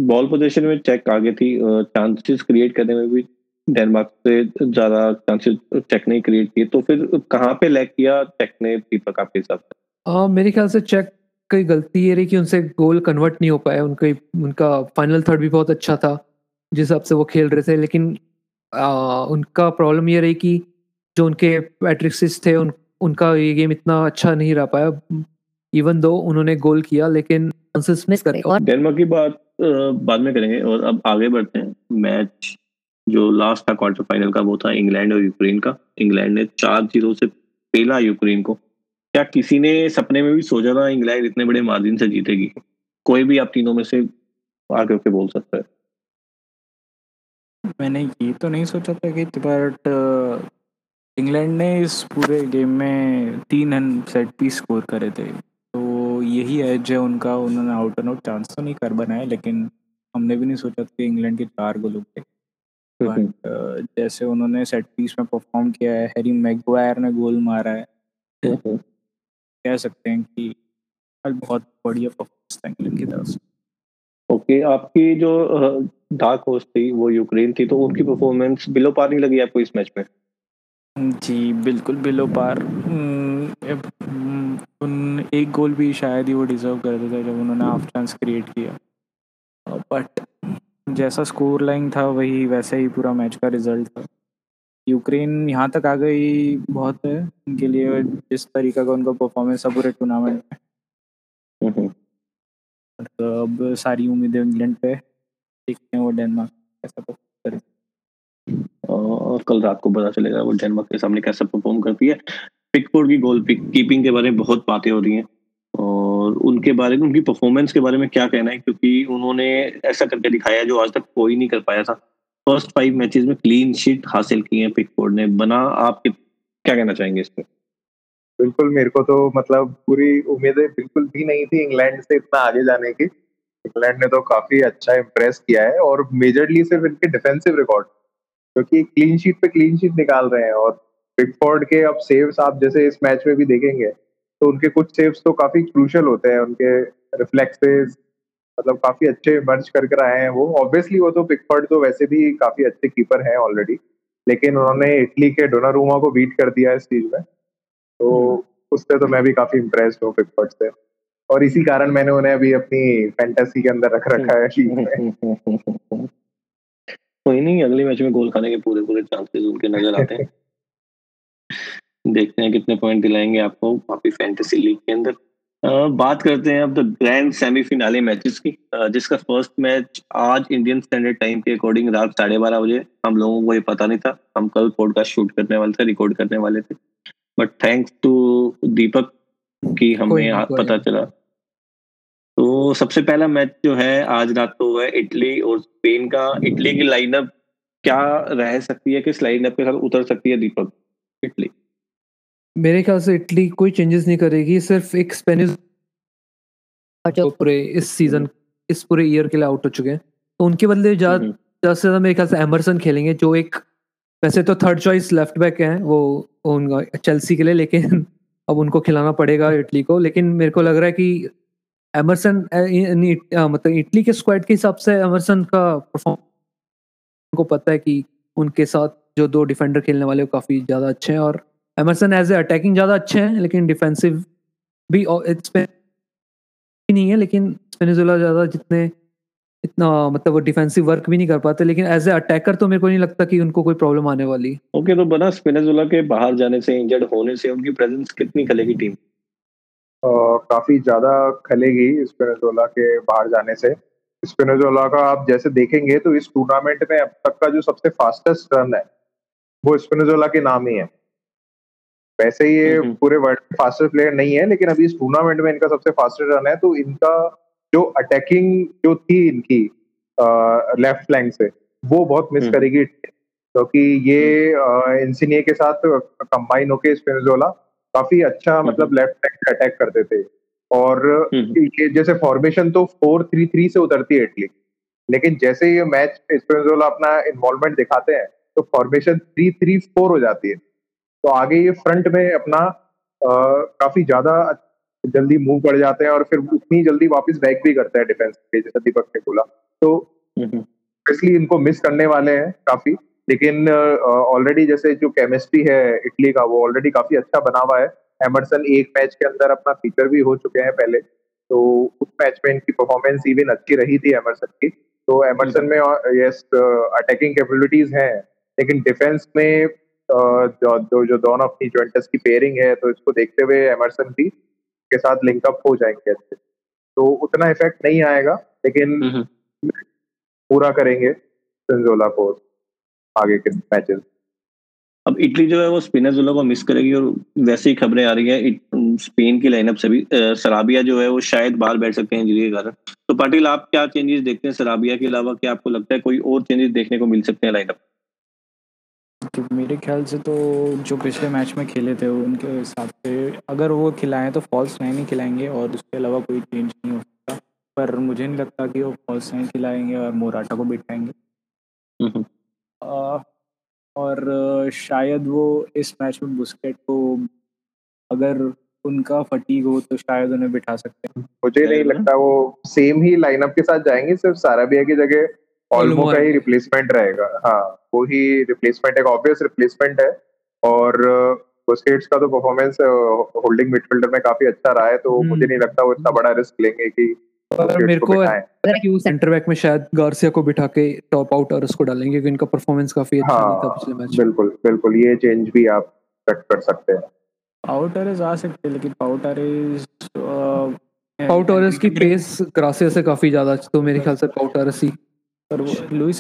बॉल पोजीशन में चेक आगे थी चांसेस क्रिएट करने में भी डेनमार्क से ज़्यादा चांसेस चेक ने क्रिएट किए तो फिर कहाँ पे लैक किया चेक ने दीपक आपके हिसाब से? मेरे ख्याल से चेक की गलती ये रही कि उनसे गोल कन्वर्ट नहीं हो पाया उनके उनका फाइनल थर्ड भी बहुत अच्छा था जिस हिसाब से वो खेल रहे थे लेकिन आ, उनका प्रॉब्लम ये रही कि जो उनके पैट्रिक्सिस थे उन, उनका ये गेम इतना अच्छा नहीं रह पाया इवन दो उन्होंने गोल किया लेकिन मिस करे और डेनमार्क की बात बाद में करेंगे और अब आगे बढ़ते हैं। मैच जो लास्ट था क्वार्टर फाइनल का वो था इंग्लैंड और यूक्रेन का। इंग्लैंड ने चार ज़ीरो से पेला यूक्रेन को। क्या किसी ने सपने में भी सोचा था इंग्लैंड इतने बड़े मार्जिन से जीतेगी? कोई भी आप तीनों में से आगे होकर बोल सकता है। मैंने ये तो नहीं सोचा था कि बट इंग्लैंड ने इस पूरे गेम में तीन सेट पीस स्कोर करे थे। तो यही एज है उनका। उन्होंने आउट एंड आउट चांस तो नहीं कर बनाए लेकिन हमने भी नहीं सोचा था कि इंग्लैंड के चार गोल होते बट जैसे उन्होंने सेट पीस में परफॉर्म किया है हैरी मैगवायर ने गोल मारा है। कह सकते हैं कि बहुत बढ़िया परफॉर्मेंस था इंग्लैंड की तरफ़ से ओके आपकी जो डार्क होस्ट थी वो यूक्रेन थी तो उनकी परफॉर्मेंस बिलो पार नहीं लगी आपको इस मैच में? जी बिल्कुल बिलो पार उन एक गोल भी शायद ही वो डिजर्व करते थे जब उन्होंने हाफ़ चांस क्रिएट किया। बट जैसा स्कोर लाइन था वही वैसे ही पूरा मैच का रिज़ल्ट था। यूक्रेन यहाँ तक आ गई बहुत है उनके लिए जिस तरीका का उनका परफॉर्मेंस था पूरे टूर्नामेंट में। तो अब सारी उम्मीदें इंग्लैंड पे देखते हैं वो डेनमार्क कैसा परफॉर्म करे और कल रात को पता चलेगा वो डेनमार्क के सामने कैसा परफॉर्म करती है। पिकफोर्ड की गोल कीपिंग के बारे में बहुत बातें हो रही हैं। और उनके बारे में, उनकी परफॉर्मेंस के बारे में क्या कहना है? क्योंकि उन्होंने ऐसा करके दिखाया जो आज तक कोई नहीं कर पाया था। फ़र्स्ट फाइव मैचेस में क्लीन शीट हासिल की है पिकफोर्ड ने। बना, आप क्या कहना चाहेंगे इस पर बिल्कुल, मेरे को तो मतलब पूरी उम्मीदें बिल्कुल भी नहीं थी इंग्लैंड से इतना आगे जाने की। इंग्लैंड ने तो काफ़ी अच्छा इम्प्रेस किया है और मेजरली सिर्फ़ इनके डिफेंसिव रिकॉर्ड क्योंकि क्लीन शीट पे क्लीन शीट निकाल रहे हैं और पिकफोर्ड के अब सेव्स आप जैसे इस मैच में भी देखेंगे तो उनके कुछ सेव्स तो काफ़ी क्रूशल होते हैं उनके रिफ्लेक्सेस मतलब काफ़ी अच्छे मर्ज कर कर आए हैं वो। ऑब्वियसली वो तो पिकफर्ड तो वैसे भी काफ़ी अच्छे कीपर हैं ऑलरेडी लेकिन उन्होंने इटली के डोनारूमा को बीट कर दिया इस चीज़ में तो हम्म। उससे तो मैं भी काफ़ी इम्प्रेस्ड हूँ पिकफर्ड से। और इसी कारण मैंने उन्हें अभी अपनी फैंटेसी के अंदर रख रखा है टीम में। <laughs> कोई नहीं अगले मैच में गोल खाने के पूरे पूरे चांसेस उनके नज़र आते हैं। <laughs> देखते हैं कितने पॉइंट दिलाएँगे आपको वापी फैंटेसी लीग के अंदर। बात करते हैं अब द ग्रैंड सेमीफिनाले मैचेस की जिसका फ़र्स्ट मैच आज इंडियन स्टैंडर्ड टाइम के अकॉर्डिंग रात साढ़े बारह बजे हम लोगों को ये पता नहीं था हम कल पॉडकास्ट शूट करने वाले थे रिकॉर्ड करने वाले थे। बट थैंक्स टू दीपक की हमें पता चला। तो सबसे पहला मैच जो है आज रात को है इटली और स्पेन का। इटली की लाइनअप क्या रह सकती है? किस लाइनअप के साथ उतर सकती है दीपक? इटली। मेरे ख्याल से इटली कोई चेंजेस नहीं करेगी सिर्फ़ एक स्पेनिश जो पूरे इस सीज़न इस पूरे ईयर के लिए आउट हो चुके हैं। तो उनके बदले हम्म, ज़्यादा से ज़्यादा मेरे ख्याल से एमरसन खेलेंगे जो एक वैसे तो थर्ड चॉइस लेफ़्ट बैक है वो उनका चेल्सी के लिए लेकिन <laughs> अब उनको खिलाना पड़ेगा इटली को। लेकिन मेरे को लग रहा है कि एमरसन इन- अ, मतलब इटली के स्क्वाड के हिसाब से एमरसन का परफॉर्म उनको पता है कि उनके साथ जो दो डिफेंडर खेलने वाले वो काफ़ी ज़्यादा अच्छे हैं और एमरसन एज ए अटैकिंग ज़्यादा अच्छे हैं लेकिन डिफेंसिव भी इसमें नहीं है लेकिन स्पेनिजुला ज़्यादा जितने इतना मतलब वो डिफेंसिव वर्क भी नहीं कर पाते लेकिन एज ए अटैकर तो मेरे को नहीं लगता कि उनको कोई प्रॉब्लम आने वाली। ओके तो बना स्पिनेजुला के बाहर जाने से इंजर्ड होने से उनकी प्रेजेंस कितनी खलेगी टीम अ, काफ़ी ज़्यादा खलेगी स्पिनोजोला के बाहर जाने से स्पिनोजोला का आप जैसे देखेंगे तो इस टूर्नामेंट में अब तक का जो सबसे फास्टेस्ट रन है वो स्पिनोजोला के नाम ही है वैसे ही ये हम्म। पूरे वर्ल्ड में फास्टेस्ट प्लेयर नहीं है लेकिन अभी इस टूर्नामेंट में इनका सबसे फास्टेस्ट रन है तो इनका जो अटैकिंग जो थी इनकी लेफ़्ट फ्लैंक से वो बहुत मिस हम्म। करेगी क्योंकि ये इंसिनिये के साथ कंबाइन होके स्पिनोजोला काफ़ी अच्छा मतलब लेफ़्ट फ्लैंक से अटैक करते थे। और हम्म। ये जैसे फॉर्मेशन तो फोर थ्री थ्री से उतरती है इटली। लेकिन जैसे ये मैच अपना इन्वॉल्वमेंट दिखाते हैं तो फॉर्मेशन थ्री थ्री फोर हो जाती है। तो आगे ये फ्रंट में अपना अ, काफ़ी ज़्यादा जल्दी मूव कर जाते हैं और फिर उतनी जल्दी वापस बैक भी करते हैं डिफेंस पे जैसे दीपक ने बोला। तो हम्म, इसलिए इनको मिस करने वाले हैं काफ़ी। लेकिन ऑलरेडी जैसे जो केमिस्ट्री है इटली का वो ऑलरेडी काफ़ी अच्छा बना हुआ है। एमरसन एक मैच के अंदर अपना फीचर भी हो चुके हैं पहले। तो उस मैच में इनकी परफॉर्मेंस इवन अच्छी रही थी एमरसन की। तो एमरसन में यस अटैकिंग कैपेबिलिटीज हैं लेकिन डिफेंस में जो जो जो दोनों अपनी ज्वेंटस की पेयरिंग है तो इसको देखते हुए एमरसन भी के साथ लिंकअप हो जाएँगे अच्छे। तो उतना इफ़ेक्ट नहीं आएगा लेकिन हम्म। पूरा करेंगे सेंजोला को आगे के मैचेस अब इटली जो है वो स्पिनेजुला को मिस करेगी और वैसे ही खबरें आ रही है। स्पेन की लाइनअप से भी सराबिया जो है वो शायद बाहर बैठ सकते हैं इंजरी के कारण। तो पाटिल आप क्या चेंजेस देखते हैं सराबिया के अलावा? क्या आपको लगता है कोई और चेंजेस देखने को मिल सकते हैं लाइनअप कि मेरे ख्याल से तो जो पिछले मैच में खेले थे उनके हिसाब से अगर वो खिलाएँ तो फॉल्स नाइन ही खिलाएँगे और उसके अलावा कोई चेंज नहीं हो सकता। पर मुझे नहीं लगता कि वो फॉल्स नाइन खिलाएँगे और मोराटा को बिठाएँगे। हम्म, आ, और शायद वो इस मैच में बुस्केट को अगर उनका फटीग हो तो शायद उन्हें बिठा सकते हैं मुझे नहीं? लगता वो सेम ही लाइनअप के साथ जाएँगे सिर्फ़ साराबिया की जगह ऑल्मो ऑल्मो का ही रिप्लेसमेंट रहेगा हाँ वो ही रिप्लेसमेंट एक ऑब्वियस रिप्लेसमेंट है और बुस्केट्स का तो परफॉर्मेंस होल्डिंग मिडफील्डर में काफ़ी अच्छा रहा है तो हम्म। मुझे नहीं लगता वो इतना बड़ा रिस्क लेंगे कि मेरे को को है कि वो सेंटर बैक में शायद गार्सिया को बिठा के टॉप आउट और उसको डालेंगे क्योंकि इनका परफॉर्मेंस काफ़ी अच्छा नहीं था हाँ पिछले मैच बिल्कुल बिल्कुल ये चेंज भी आप कट कर सकते हैं। पाउटरेज आ सकते हैं लेकिन पाउटरेज की पेस ग्रासिया से काफ़ी ज़्यादा तो मेरे ख्याल से पाउटोरस ही। पर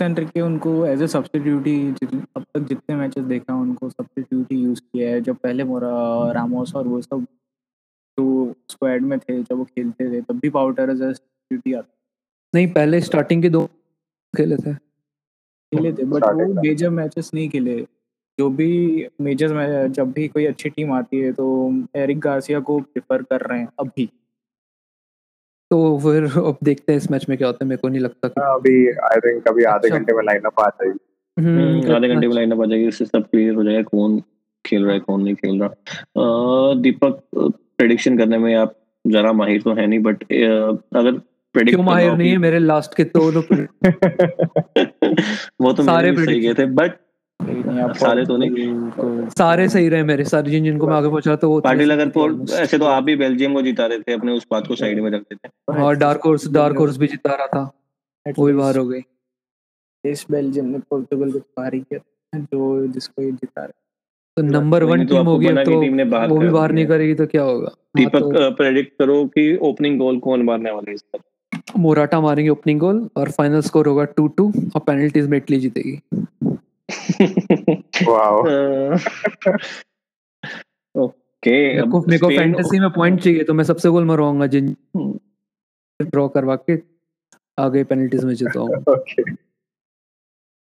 एंड्रिके उनको एज ए सब्स्टिट्यूट ही अब तक जितने मैचेस देखा उनको सब्स्टिट्यूट ही यूज़ किया है जब पहले मोरा रामोस और वो सब जो स्क्वाड में थे जब वो खेलते थे तब भी पाउटर एज सब्स्टिट्यूट ही आता नहीं पहले स्टार्टिंग के दो खेले थे। खेले थे बट वो मेजर मैचेस नहीं खेले। जो भी मेजर में जब भी कोई अच्छी टीम आती है तो एरिक गार्सिया को प्रेफर कर रहे हैं अभी। तो फिर अब देखते हैं इस मैच में क्या होता है। मेरे को नहीं लगता कि हाँ, अभी आई थिंक अभी आधे अच्छा। घंटे में लाइनअप आ जाएगी। हम्म, हम्म, आधे घंटे में। लाइनअप आ जाएगी। उससे सब क्लियर हो जाएगा कौन खेल रहा है कौन नहीं खेल रहा। दीपक प्रेडिक्शन करने में आप जरा माहिर तो है नहीं बट अगर क्यों माहिर नहीं है? मेरे लास्ट के तो <laughs> लोग वो तो सारे सही गए थे बट सारे तो नहीं। सारे सही रहे मेरे सारे जिन जिनको मैं आगे पहुँचा तो वो पाटिल अगर पोल ऐसे तो आप भी बेल्जियम को जिता रहे थे अपने उस बात को साइड में रख देते और डार्क हॉर्स डार्क हॉर्स भी जिता रहा था वो भी बाहर हो गई। इस बेल्जियम ने पोर्टुगल को बाहर किया जो जिसको ये जिता रहे। तो नंबर वन नहीं तो टीम होगी तो टीम ने बाहर वो भी बाहर नहीं करेगी तो क्या होगा? हाँ, दीपक तो प्रेडिक्ट करो कि ओपनिंग गोल कौन मारने वाले हैं इस बार। मोराटा मारेंगे ओपनिंग गोल और फाइनल स्कोर होगा टू टू और पेनल्टीज में इटली जीतेगी <laughs> ओके मेरे को मेरे को फैंटेसी में पॉइंट चाहिए तो मैं सबसे गोल मरवाऊँगा जिन ड्रॉ करवा के आगे पेनल्टीज में जीताऊँगा ओके <laughs>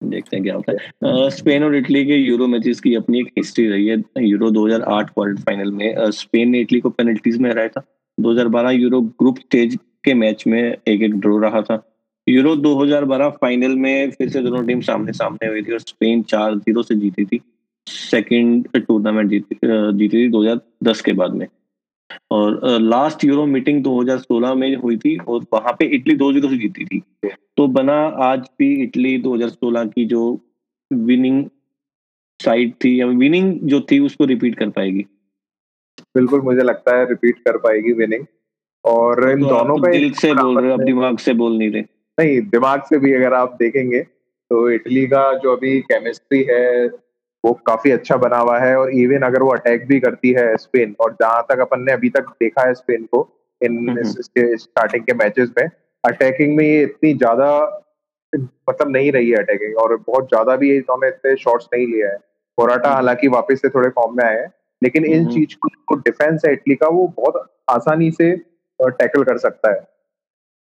देखते हैं क्या होता है। स्पेन और इटली के यूरो मैचेस की अपनी एक हिस्ट्री रही है। यूरो 2008 क्वार्टर फाइनल में स्पेन ने इटली को पेनल्टीज में हराया था। 2012 यूरो ग्रुप स्टेज के मैच में एक एक ड्रॉ रहा था। यूरो 2012 फाइनल में फिर से दोनों टीम सामने सामने हुई थी और स्पेन चार ज़ीरो से जीती थी। सेकेंड टूर्नामेंट जीती जीती थी 2010 के बाद में। और लास्ट यूरो मीटिंग 2016 में हुई थी और वहाँ पे इटली दो ज़ीरो से जीती थी। तो बना आज भी इटली 2016 की जो विनिंग साइड थी या विनिंग जो थी उसको रिपीट कर पाएगी। बिल्कुल मुझे लगता है रिपीट कर पाएगी विनिंग और इन तो दोनों पे दिल से बोल रहे अब दिमाग से बोल नहीं रहे। नहीं दिमाग से भी अगर आप देखेंगे तो इटली का जो अभी केमिस्ट्री है वो काफ़ी अच्छा बना हुआ है और इवन अगर वो अटैक भी करती है स्पेन और जहाँ तक अपन ने अभी तक देखा है स्पेन को इन हम्म। स्टार्टिंग के मैचेस में अटैकिंग में ये इतनी ज़्यादा मतलब नहीं रही है अटैकिंग और बहुत ज़्यादा भी इन्होंने इतने शॉट्स नहीं लिया है मोराटा हम्म। हालाँकि वापस से थोड़े फॉर्म में आए हैं लेकिन इन हम्म। चीज़ को डिफेंस है इटली का वो बहुत आसानी से टैकल कर सकता है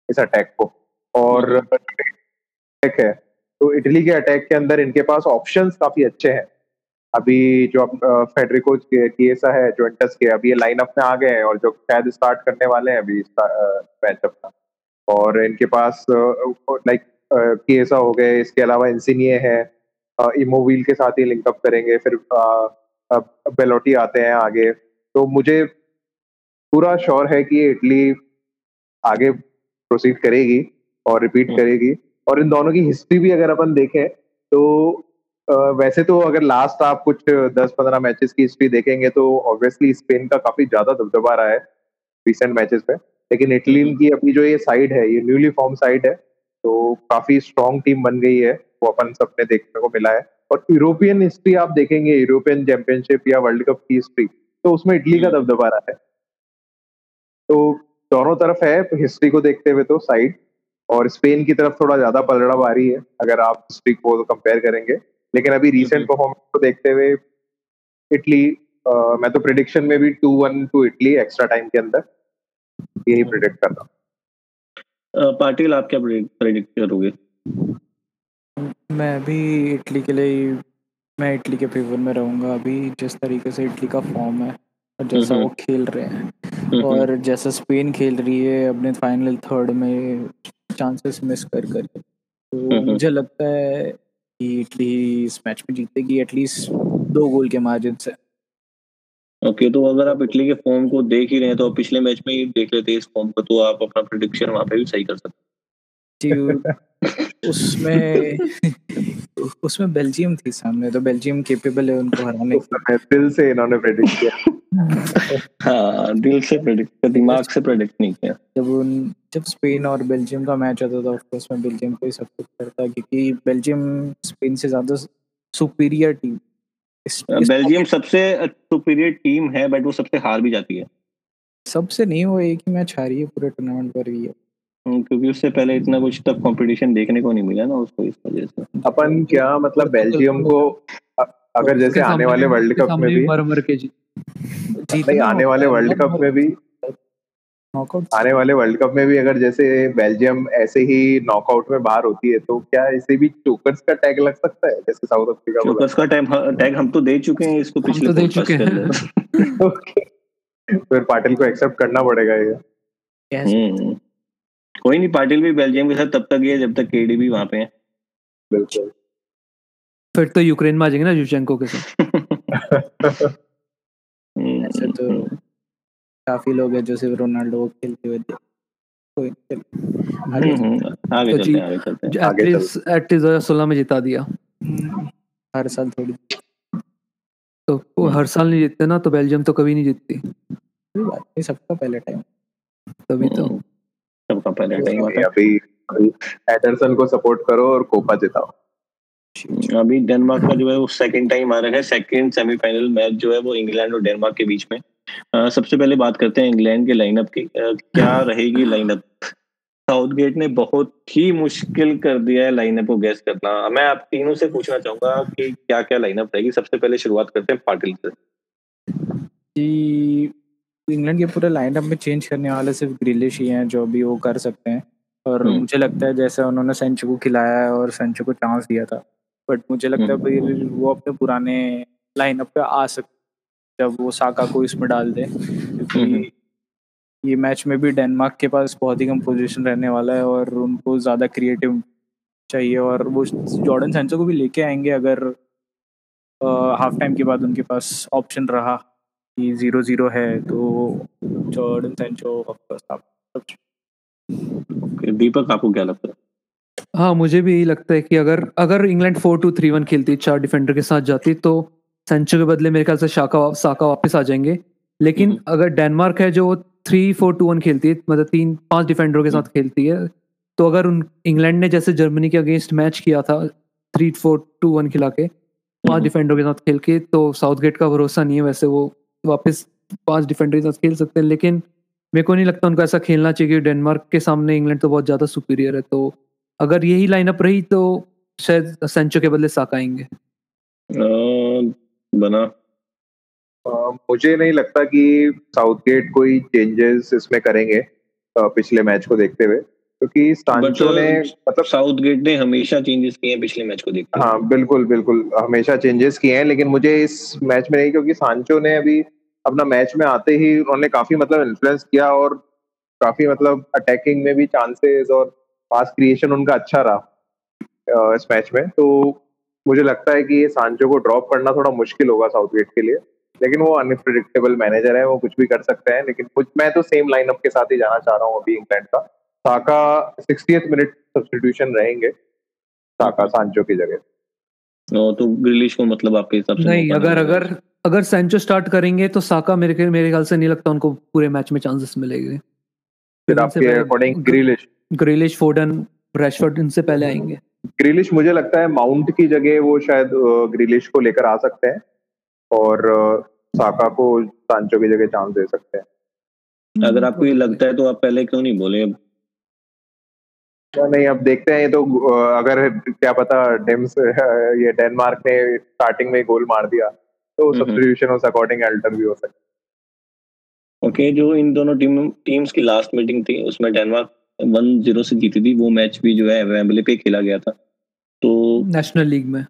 इस अटैक को और अटैक है तो इटली के अटैक के अंदर इनके पास ऑप्शंस काफ़ी अच्छे हैं अभी जो फेडरिको केसा है जोइंटस के अभी ये लाइनअप में आ गए हैं और जो शायद स्टार्ट करने वाले हैं अभी मैच अपना और इनके पास लाइक केसा हो गए इसके अलावा इंसिनिये है इमोविल के साथ ही लिंकअप करेंगे फिर बेलोटी आते हैं आगे। तो मुझे पूरा श्योर है कि इटली आगे प्रोसीड करेगी और रिपीट हम्म। करेगी। और इन दोनों की हिस्ट्री भी अगर अपन देखें तो वैसे तो अगर लास्ट आप कुछ दस पंद्रह मैचेस की हिस्ट्री देखेंगे तो ऑब्वियसली स्पेन का काफ़ी ज़्यादा दबदबा रहा है रिसेंट मैचेस में लेकिन इटली की अपनी जो ये साइड है ये न्यूली फॉर्म साइड है तो काफ़ी स्ट्रॉन्ग टीम बन गई है वो अपन सबने देखने को मिला है। और यूरोपियन हिस्ट्री आप देखेंगे यूरोपियन चैंपियनशिप या वर्ल्ड कप की हिस्ट्री तो उसमें इटली का हम्म। दबदबा रहा है। तो दोनों तरफ़ है हिस्ट्री को देखते हुए तो साइड और स्पेन की तरफ़ थोड़ा ज़्यादा पलड़ा रही है अगर आप हिस्ट्री को कंपेयर करेंगे। लेकिन अभी रिसेंट परफॉर्मेंस को देखते हुए इटली मैं तो प्रिडिक्शन में भी two one to Italy extra time के अंदर यही प्रिडिक्ट कर रहा हूँ। पाटिल आप क्या प्रिडिक्ट करोगे? मैं भी इटली के लिए मैं इटली के फेवर में रहूँगा। अभी जिस तरीके से इटली का फॉर्म है और जैसा वो खेल रहे हैं और जैसा स्पेन खेल रही है अपने फाइनल थर्ड में चांसेस मिस कर कर तो मुझे लगता है कि इटली इस मैच में जीतेगी एटलीस्ट दो गोल के मार्जिन से। ओके okay, तो अगर आप इटली के फॉर्म को देख ही रहे हैं तो पिछले मैच में ही देख लेते इस फॉर्म को तो आप अपना प्रिडिक्शन वहाँ पे भी सही कर सकते <laughs> उसमें उसमें बेल्जियम थी सामने तो बेल्जियम केपेबल है उनको हराने की <laughs> दिल से इन्होंने प्रेडिक्ट किया। हाँ दिल से प्रेडिक्ट किया दिमाग से प्रेडिक्ट नहीं किया। जब उन जब स्पेन और बेल्जियम का मैच होता था ऑफकोर्स मैं बेल्जियम को ही सपोर्ट करता क्योंकि बेल्जियम स्पेन से ज़्यादा सुपीरियर टीम बेल्जियम सबसे सुपीरियर टीम है बट वो सबसे हार भी जाती है। सबसे नहीं वो एक ही मैच हारी है पूरे टूर्नामेंट पर भी है। क्योंकि उससे पहले इतना कुछ टफ कंपटीशन देखने को नहीं मिला ना उसको इस वजह से। अपन क्या मतलब बेल्जियम को अगर जैसे आने वाले वर्ल्ड कप में भी मर मर के जीत आने वाले वर्ल्ड कप में भी आने वाले वर्ल्ड कप में भी अगर जैसे बेल्जियम ऐसे ही नॉकआउट में बाहर होती है तो क्या इसे भी चोकर्स का टैग लग सकता है? जैसे साउथ अफ्रीका चोकर्स का टैग टैग हम तो दे चुके हैं इसको पिछले तो दे चुके हैं। <laughs> फिर पाटिल को एक्सेप्ट करना पड़ेगा ये। कोई नहीं पाटिल भी बेल्जियम के साथ तब तक है जब तक केडी भी वहाँ पे है। बिल्कुल। फिर तो यूक्रेन में आ जाएँगे ना जुशेंको के साथ। ऐसे तो काफ़ी लोग हैं जो सिर्फ़ रोनाल्डो खेलते हुए थे कोई आगे हम्म, आगे तो चलते हैं आगे चलते हैं। एटलीस्ट एटलीस्ट 2016 में जिता दिया। हर साल थोड़ी। तो वो हर साल नहीं जीतते ना तो बेल्जियम तो कभी नहीं जीतती। बात नहीं सबका पहले टाइम तभी तो। सबका पहले टाइम होता अभी एडरसन को सपोर्ट करो और कोपा जिताओ। अभी डेनमार्क का जो है वो सेकंड टाइम आ रहा है। सेकंड सेमीफाइनल मैच जो है वो इंग्लैंड और डेनमार्क के बीच में। आ, सबसे पहले बात करते हैं इंग्लैंड के लाइनअप की। आ, क्या <laughs> रहेगी लाइनअप साउथगेट ने बहुत ही मुश्किल कर दिया है लाइनअप को गैस करना। मैं आप तीनों से पूछना चाहूँगा कि क्या क्या लाइनअप रहेगी। सबसे पहले शुरुआत करते हैं पाटिल से। इंग्लैंड के पूरे लाइनअप में चेंज करने वाले सिर्फ़ ग्रिलिश ही हैं जो भी वो कर सकते हैं। और हम्म। मुझे लगता है जैसे उन्होंने सेंचो को खिलाया है और सेंचो को चांस दिया था। बट मुझे लगता है हम्म। भाई वो अपने पुराने लाइनअप पे आ सकते जब वो साका को इसमें डाल दे। क्योंकि हम्म, ये मैच में भी डेनमार्क के पास बहुत ही कम पोजीशन रहने वाला है और उनको ज़्यादा क्रिएटिव चाहिए। और वो जॉर्डन सेंचो को भी लेके आएँगे अगर हाफ़ टाइम के बाद उनके पास ऑप्शन रहा। कि ज़ीरो ज़ीरो है तो जॉर्डन सेंचो दीपक आपको क्या लगता है हाँ मुझे भी यही लगता है कि अगर अगर England four two three one खेलती चार डिफेंडर के साथ जाती तो सेंचो के बदले मेरे ख्याल से शाका साका वापस आ जाएँगे लेकिन हम्म। अगर डेनमार्क है जो थ्री फोर टू वन खेलती है मतलब तीन पाँच डिफेंडरों के साथ हम्म। खेलती है तो अगर उन इंग्लैंड ने जैसे जर्मनी के अगेंस्ट मैच किया था थ्री फोर टू वन खिला के पाँच डिफेंडरों के साथ खेल के तो साउथ गेट का भरोसा नहीं है वैसे वो वापस पाँच डिफेंडर के साथ खेल सकते हैं लेकिन मेरे को नहीं लगता उनको ऐसा खेलना चाहिए डेनमार्क के सामने इंग्लैंड तो बहुत ज़्यादा सुपीरियर है तो अगर यही लाइनअप रही तो शायद सेंचो के बदले साका आएँगे। बना। मुझे नहीं लगता कि साउथ गेट कोई चेंजेस इसमें करेंगे पिछले मैच को देखते हुए। क्योंकि सांचो ने मतलब साउथ गेट ने हमेशा चेंजेस किए हैं पिछले मैच को देखते हाँ बिल्कुल बिल्कुल हमेशा चेंजेस किए हैं लेकिन मुझे इस मैच में नहीं क्योंकि सांचो ने अभी अपना मैच में आते ही उन्होंने काफ़ी मतलब इन्फ्लुएंस किया और काफ़ी मतलब अटैकिंग में भी चांसेस और पास क्रिएशन उनका अच्छा रहा इस मैच में। तो मुझे लगता है कि ये सांचो को ड्रॉप करना थोड़ा मुश्किल होगा साउथ गेट के लिए लेकिन वो अनप्रिडिक्टेबल मैनेजर है वो कुछ भी कर सकते हैं लेकिन कुछ मैं तो सेम लाइनअप के साथ ही जाना चाह रहा हूँ अभी इंग्लैंड का। साका सिक्सटी मिनट सब्सटीट्यूशन रहेंगे। साका सांचो की जगह। तो ग्रिलिश को मतलब आपके हिसाब से नहीं अगर अगर अगर सेंचो स्टार्ट करेंगे तो साका मेरे मेरे ख्याल से नहीं लगता उनको पूरे मैच में चांसेस मिलेंगे। फिर आपके अकॉर्डिंग ग्रिलिश ग्रिलिश फोर्डन रैशफोर्ड इनसे पहले आएँगे। ग्रिलिश मुझे लगता है माउंट की जगह वो शायद ग्रिलिश को लेकर आ सकते हैं। और साका को सांचो की जगह चांस दे सकते हैं। अगर आपको ये लगता है तो आप पहले क्यों नहीं बोले? नहीं अब देखते हैं ये तो अगर क्या पता डेम्स <laughs> ये डेनमार्क ने स्टार्टिंग में गोल मार दिया तो सब्स्टिट्यूशन उस अकॉर्डिंग अल्टर भी हो सकता ओके जो इन दोनों टीम टीम्स की लास्ट मीटिंग थी उसमें डेनमार्क वन ज़ीरो से जीती थी वो मैच भी जो है वेम्बले पे खेला गया था। तो नेशनल लीग में।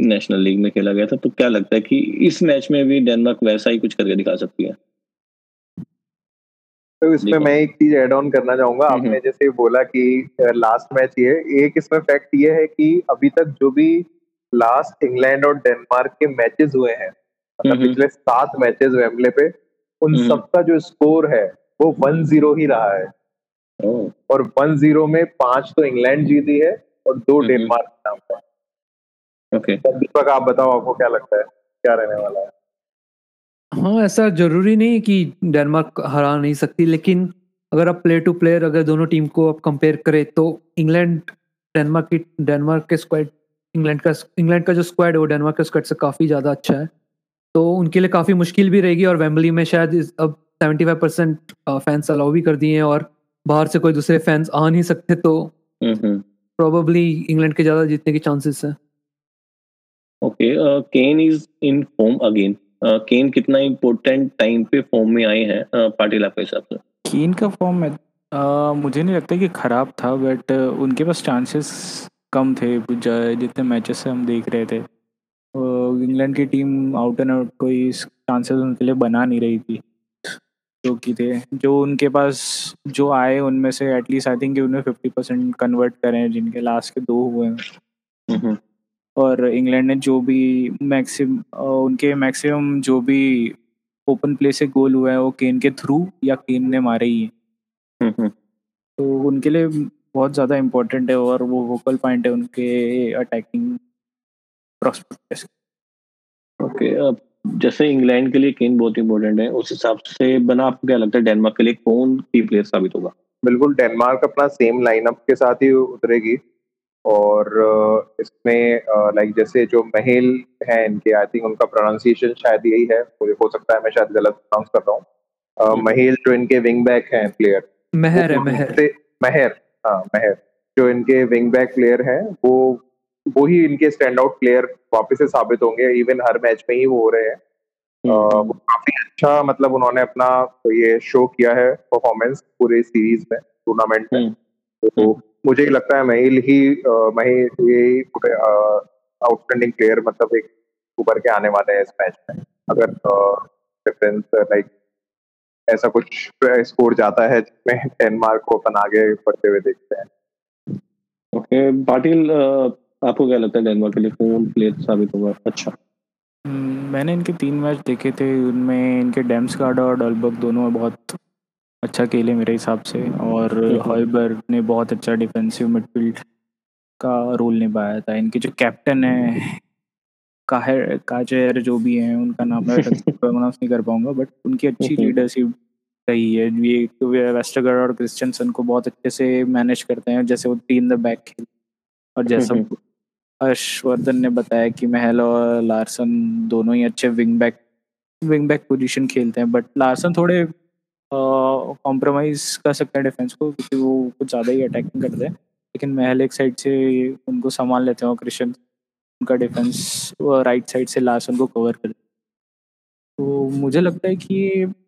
नेशनल लीग में खेला गया था तो क्या लगता है कि इस मैच में भी डेनमार्क वैसा ही कुछ करके दिखा सकती है? तो इसमें मैं एक चीज़ एड ऑन करना चाहूँगा। हम्म, आपने हम्म। जैसे बोला कि लास्ट मैच ये एक इसमें फैक्ट ये है कि अभी तक जो भी लास्ट इंग्लैंड और डेनमार्क के मैचेस हुए हैं मतलब हम्म, पिछले सात मैचेस वेम्बले पे उन सबका जो स्कोर है वो वन ज़ीरो ही रहा है। और वन ज़ीरो में पाँच तो इंग्लैंड जीती है और दो डेनमार्क नाम का ओके। दीपक आप बताओ आपको क्या लगता है? क्या रहने वाला है? हाँ ऐसा ज़रूरी नहीं कि डेनमार्क हरा नहीं सकती लेकिन अगर आप प्लेयर टू प्लेयर अगर दोनों टीम को आप कंपेयर करें तो इंग्लैंड डेनमार्क की डेनमार्क के स्क्वाड इंग्लैंड का इंग्लैंड का जो स्क्वाड है वो डेनमार्क के स्क्वाड से काफ़ी ज़्यादा अच्छा है। तो उनके लिए काफ़ी मुश्किल भी रहेगी और वेम्बली में शायद अब seventy five percent fans allow भी कर दिए हैं और बाहर से कोई दूसरे फैंस आ नहीं सकते तो प्रोबेबली इंग्लैंड के ज़्यादा जीतने के चांसेस है। Okay Kane is in form again Kane कितना इम्पोर्टेंट टाइम पे फॉर्म में आए हैं uh, पाटिल आपके हिसाब से? केन का फॉर्म में मुझे नहीं लगता कि खराब था बट उनके पास चांसेस कम थे जितने मैचेस से हम देख रहे थे। इंग्लैंड की टीम आउट एंड आउट कोई चांसेस उनके लिए बना नहीं रही थी जो की थे। जो उनके पास जो आए उनमें से एटलीस्ट आई थिंक उन्हें फिफ्टी परसेंट कन्वर्ट करें जिनके लास्ट के दो हुए हैं। और इंग्लैंड ने जो भी मैक्सिम उनके मैक्सिमम जो भी ओपन प्ले से गोल हुआ है वो केन के थ्रू या केन ने मारे ही है। तो उनके लिए बहुत ज़्यादा इम्पोर्टेंट है और वो वोकल पॉइंट है उनके अटैकिंग प्रोस्पेक्ट ओके अब जैसे इंग्लैंड के लिए केन बहुत इंपॉर्टेंट है उस हिसाब से बना आपको क्या लगता है डेनमार्क के लिए कौन की प्लेयर साबित होगा? बिल्कुल डेनमार्क अपना सेम लाइनअप के साथ ही उतरेगी। और इसमें लाइक जैसे जो महल है इनके आई थिंक उनका प्रोनाउंसिएशन शायद यही है मुझे हो सकता है मैं शायद गलत प्रोनाउंस कर रहा हूँ हम्म। महिल जो इनके विंग बैक हैं प्लेयर महर है महर महर हाँ महर जो इनके विंग बैक प्लेयर हैं वो वो ही इनके स्टैंड आउट प्लेयर वापस से साबित होंगे इवन हर मैच में ही वो हो रहे हैं हम्म। वो काफ़ी अच्छा मतलब उन्होंने अपना ये शो किया है परफॉर्मेंस पूरे सीरीज़ में टूर्नामेंट में हम्म। तो मुझे ही लगता है महिल ही महिल ये आउटस्टैंडिंग प्लेयर मतलब एक उभर के आने वाले हैं इस मैच में। अगर डिफरेंस लाइक ऐसा कुछ स्कोर जाता है जिसमें डेनमार्क को अपन आगे बढ़ते हुए देखते हैं। ओके पाटिल आपको क्या लगता है डेनमार्क के लिए कौन प्लेयर साबित होगा? अच्छा। हम्म, मैंने इनके तीन मैच देखे थे उनमें इनके डेम्स डेम्सगार्ड और डलबर्ग दोनों बहुत अच्छा खेले मेरे हिसाब से। और हॉयबर्ग ने बहुत अच्छा डिफेंसिव मिडफील्ड का रोल निभाया था। इनके जो कैप्टन है काहर काजेर जो भी हैं उनका नाम मैं <laughs> प्रोनाउंस नहीं कर पाऊँगा बट उनकी अच्छी लीडरशिप रही है। ये वेस्टरगर और क्रिश्चियनसन को बहुत अच्छे से मैनेज करते हैं। जैसे वो तीन द बैक खेल और जैसा हर्षवर्धन ने बताया कि महल और लार्सन दोनों ही अच्छे wing back wing back position खेलते हैं। बट लार्सन थोड़े कॉम्प्रोमाइज कर सकते हैं डिफेंस को, क्योंकि वो कुछ ज़्यादा ही अटैकिंग करते हैं। लेकिन महल एक साइड से उनको संभाल लेते हैं और क्रिश्चियन उनका डिफेंस राइट साइड से लास्ट उनको कवर कर तो मुझे लगता है कि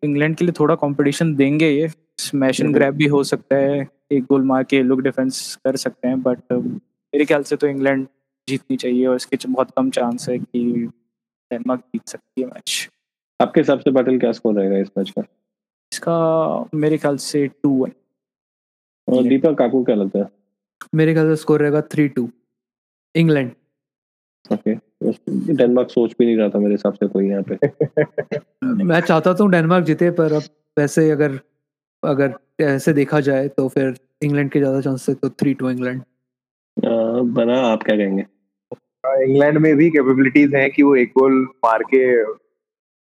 इंग्लैंड के लिए थोड़ा कंपटीशन देंगे ये। स्मैश एंड ग्रैब भी हो सकता है, एक गोल मार के लोग डिफेंस कर सकते हैं बट मेरे ख्याल से तो इंग्लैंड जीतनी चाहिए और इसके बहुत कम चांस है कि डेनमार्क जीत सकती है मैच आपके हिसाब से बैटल क्या स्कोर रहेगा इस मैच का? इसका मेरे ख्याल से टू वन और दीपक आपको क्या लगता है? मेरे ख्याल से स्कोर रहेगा three two England okay Denmark सोच भी नहीं रहा था मेरे हिसाब से कोई यहाँ पे। <laughs> मैं चाहता तो डेनमार्क जीते पर अब वैसे अगर अगर ऐसे देखा जाए तो फिर इंग्लैंड के ज़्यादा चांस है तो थ्री टू इंग्लैंड बना आप क्या कहेंगे? इंग्लैंड में भी कैपेबिलिटीज हैं कि वो एक गोल मार के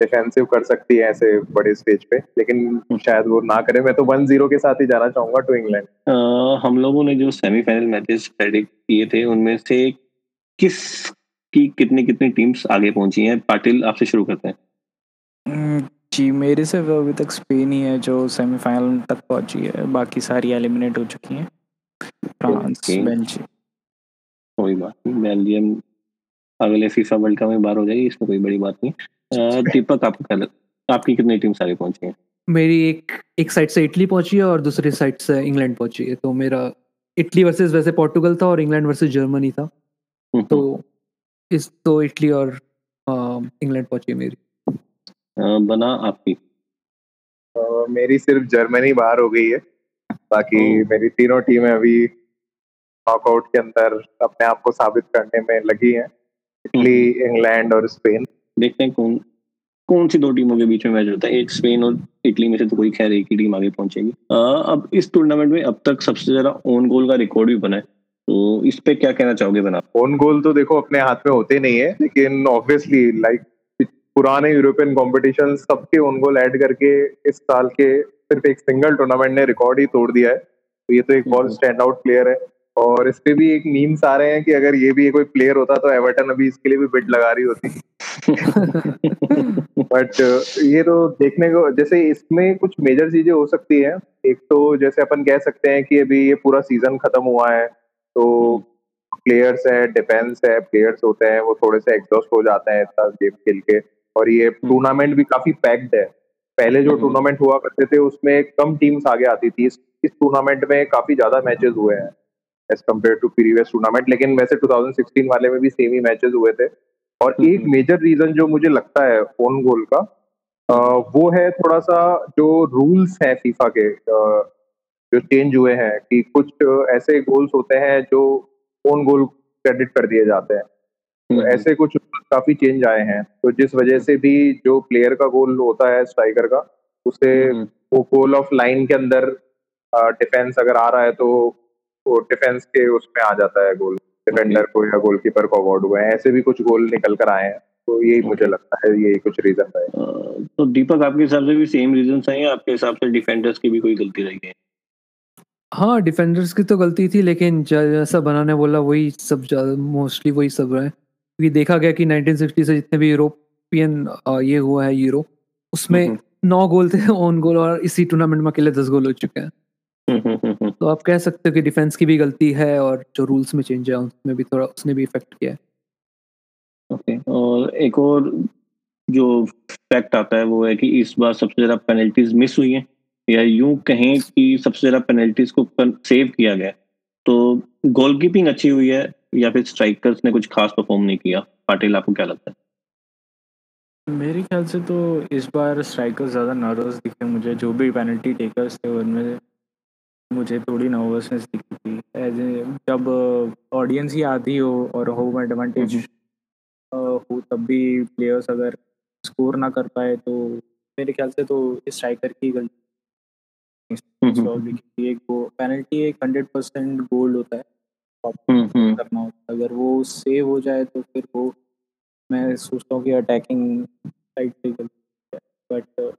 डिफेंसिव कर सकती है ऐसे बड़े स्टेज पे लेकिन शायद वो ना करे। मैं तो वन ज़ीरो के साथ ही जाना चाहूँगा टू इंग्लैंड हम लोगों ने जो सेमीफाइनल मैचेस प्रेडिक्ट किए थे उनमें से किस की कितनी कितनी टीम्स आगे पहुँची हैं? पाटिल आपसे शुरू करते हैं। हम्म, जी मेरे से अभी तक स्पेन ही है जो सेमीफाइनल तक पहुँची है। बाकी सारी एलिमिनेट हो चुकी हैं। France Belgium. कोई बात नहीं बेल्जियम अगले फीफा वर्ल्ड कप में बाहर हो जाएगी इसमें कोई बड़ी बात नहीं। दीपक आपको क्या आपकी कितनी टीम्स आगे पहुँची हैं? मेरी एक एक साइड से इटली पहुँची है और दूसरी साइड से इंग्लैंड पहुँची है। तो मेरा इटली वर्सेस वैसे पोर्टुगल था और इंग्लैंड वर्सेस जर्मनी था। तो। इस तो इटली और इंग्लैंड पहुँची है मेरी। बना आपकी। मेरी सिर्फ़ जर्मनी बाहर हो गई है। बाकी मेरी तीनों टीमें अभी नॉकआउट के अंदर अपने आप को साबित करने में लगी हैं। इटली इंग्लैंड और स्पेन देखते हैं कौन कौन सी दो टीमों के बीच में मैच होता है। एक स्पेन और इटली में से तो कोई खैर एक ही टीम आगे पहुंचेगी। अब इस टूर्नामेंट में अब तक सबसे ज़्यादा ओन गोल का रिकॉर्ड भी बना है। तो इस पे क्या कहना चाहोगे बना? ओन गोल तो देखो अपने हाथ में होते नहीं है लेकिन ऑब्वियसली लाइक पुराने यूरोपियन कॉम्पिटिशन सबके ओन गोल ऐड करके इस साल के सिर्फ़ एक सिंगल टूर्नामेंट ने रिकॉर्ड ही तोड़ दिया है। तो ये तो एक बहुत स्टैंड आउट प्लेयर है। और इस पे भी एक मीम्स आ रहे हैं कि अगर ये भी कोई प्लेयर होता तो एवर्टन अभी इसके लिए भी बिड लगा रही होती। <laughs> बट ये तो देखने को जैसे इसमें कुछ मेजर चीज़ें हो सकती है। एक तो जैसे अपन कह सकते हैं कि अभी ये पूरा सीज़न खत्म हुआ है तो प्लेयर्स है डिफेंस है प्लेयर्स होते हैं वो थोड़े से एग्जॉस्ट हो जाते हैं इतना गेम खेल के। और ये टूर्नामेंट भी काफ़ी पैक्ड है। पहले जो टूर्नामेंट हुआ करते थे उसमें कम टीम्स आगे आती थी। इस टूर्नामेंट में काफ़ी ज़्यादा मैचेस हुए हैं। As compared to previous tournament लेकिन वैसे 2016 वाले में भी सेम ही मैचेस हुए थे। और हम्म, एक मेजर हम्म। रीजन जो मुझे लगता है ओन गोल का आ, वो है थोड़ा सा जो रूल्स हैं फीफा के आ, जो चेंज हुए हैं कि कुछ ऐसे गोल्स होते हैं जो ओन गोल क्रेडिट कर दिए जाते हैं। तो हम्म, ऐसे कुछ काफ़ी चेंज आए हैं। तो जिस वजह से भी जो प्लेयर का गोल होता है स्ट्राइकर का उसे वो गोल ऑफ़ लाइन के अंदर डिफेंस अगर आ रहा है तो वो डिफेंस के उसमें आ जाता है गोल डिफेंडर को या गोलकीपर को अवार्ड हुए हैं ऐसे भी कुछ गोल निकल कर आए हैं तो यही मुझे लगता है यही कुछ रीजन है। तो दीपक आपके हिसाब से भी सेम रीजन है आपके हिसाब से डिफेंडर्स की भी कोई गलती रही है? हाँ डिफेंडर्स की तो गलती थी लेकिन जैसा बनाने बोला वही सब मोस्टली वही सब रहा। है क्योंकि देखा गया कि 1960 से जितने भी यूरोपियन ये हुआ है यूरो उसमें। नौ गोल थे ऑन गोल और इसी टूर्नामेंट में अकेले दस गोल हो चुके हैं। तो आप कह सकते हो कि डिफेंस की भी गलती है और जो रूल्स में चेंज है उसमें भी थोड़ा उसने भी इफ़ेक्ट किया है। ओके और एक और जो फैक्ट आता है वो है कि इस बार सबसे ज़्यादा पेनल्टीज मिस हुई हैं या यूँ कहें कि सबसे ज़्यादा पेनल्टीज को सेव किया गया तो गोल कीपिंग अच्छी हुई है या फिर स्ट्राइकर्स ने कुछ खास परफॉर्म नहीं किया? पाटिल आपको क्या लगता है? मेरे ख्याल से तो इस बार स्ट्राइकर्स ज़्यादा नर्वस दिखे मुझे जो भी पेनल्टी टेकर्स थे उनमें मुझे थोड़ी नर्वसनेस दिखी थी। एज जब ऑडियंस ही आती हो और होम एडवांटेज हो तब भी प्लेयर्स अगर स्कोर ना कर पाए तो मेरे ख्याल से तो स्ट्राइकर की गलती एक पेनल्टी एक हंड्रेड परसेंट गोल्ड होता है। करना होता है। अगर वो सेव हो जाए तो फिर वो मैं सोचता हूँ कि अटैकिंग साइड पे गलती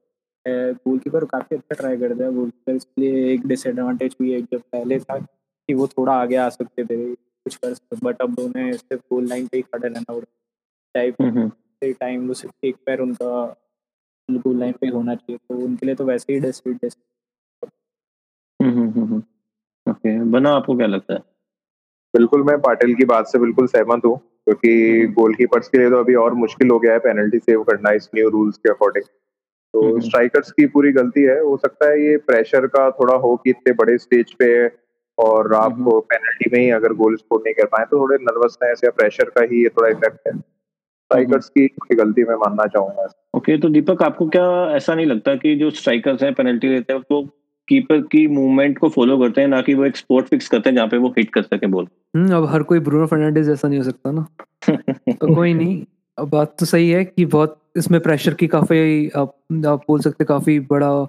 है। गोलकीपर काफ़ी अच्छा ट्राई करता है। गोलकीपर इसलिए एक डिसएडवांटेज भी है जब पहले था कि वो थोड़ा आगे आ सकते थे कुछ कर सकते बट अब उन्हें सिर्फ़ गोल लाइन पे ही खड़े रहना पड़ा टाइप टाइम वो सिर्फ़ एक पैर उनका गोल लाइन पे होना चाहिए तो उनके लिए तो वैसे ही डेस्परेट ओके बना आपको क्या लगता है? बिल्कुल मैं पाटिल की बात से बिल्कुल सहमत हूँ क्योंकि गोलकीपर्स के लिए तो अभी और मुश्किल हो गया है पेनल्टी सेव करना इस न्यू रूल्स के अकॉर्डिंग तो स्ट्राइकर्स की पूरी गलती है। हो सकता है ये प्रेशर का थोड़ा हो कि इतने बड़े स्टेज पे और आप पेनल्टी में ही अगर गोल स्कोर नहीं कर पाए तो थोड़े नर्वसनेस या प्रेशर का ही ये थोड़ा इफ़ेक्ट है। स्ट्राइकर्स की गलती मैं मानना चाहूँगा। ओके तो दीपक आपको क्या ऐसा नहीं लगता कि जो स्ट्राइकर्स हैं पेनल्टी लेते हैं वो कीपर की मूवमेंट को फॉलो करते हैं ना कि वो एक स्पॉट फिक्स करते हैं जहाँ पे वो हिट कर सके बॉल हम्म अब हर कोई ब्रूनो फर्नांडिस जैसा नहीं हो सकता ना। <laughs> तो कोई नहीं। बात तो सही है कि बहुत इसमें प्रेशर की काफ़ी आप, आप बोल सकते काफ़ी बड़ा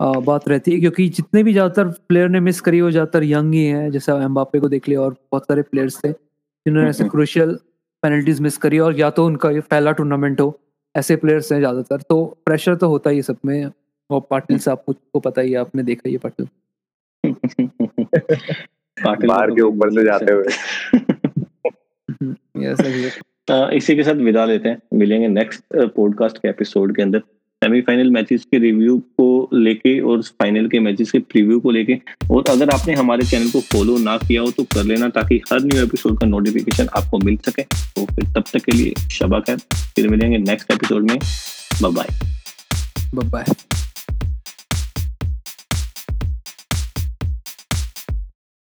आ, बात रहती है क्योंकि जितने भी ज़्यादातर प्लेयर ने मिस करी वो ज़्यादातर यंग ही है जैसे एम्बापे को देख लिया और बहुत सारे प्लेयर्स थे जिन्होंने ऐसे क्रुशियल पेनल्टीज मिस करी और या तो उनका ये पहला टूर्नामेंट हो ऐसे प्लेयर्स हैं ज़्यादातर तो प्रेशर तो होता ही सब में और पाटिल से आपको पता ही है आपने देखा ये पाटिल। पाटिल बाहर के ऊपर से जाते हुए। <laughs> इसी के साथ विदा लेते हैं। मिलेंगे नेक्स्ट पॉडकास्ट के एपिसोड के अंदर। सेमीफाइनल मैचेस के रिव्यू को लेके और फाइनल के मैचेस के प्रीव्यू को लेके। और अगर आपने हमारे चैनल को फॉलो ना किया हो तो कर लेना ताकि हर न्यू एपिसोड का नोटिफिकेशन आपको मिल सके। तो फिर तब तक के लिए शबा खैर फिर मिलेंगे नेक्स्ट एपिसोड में। Bye bye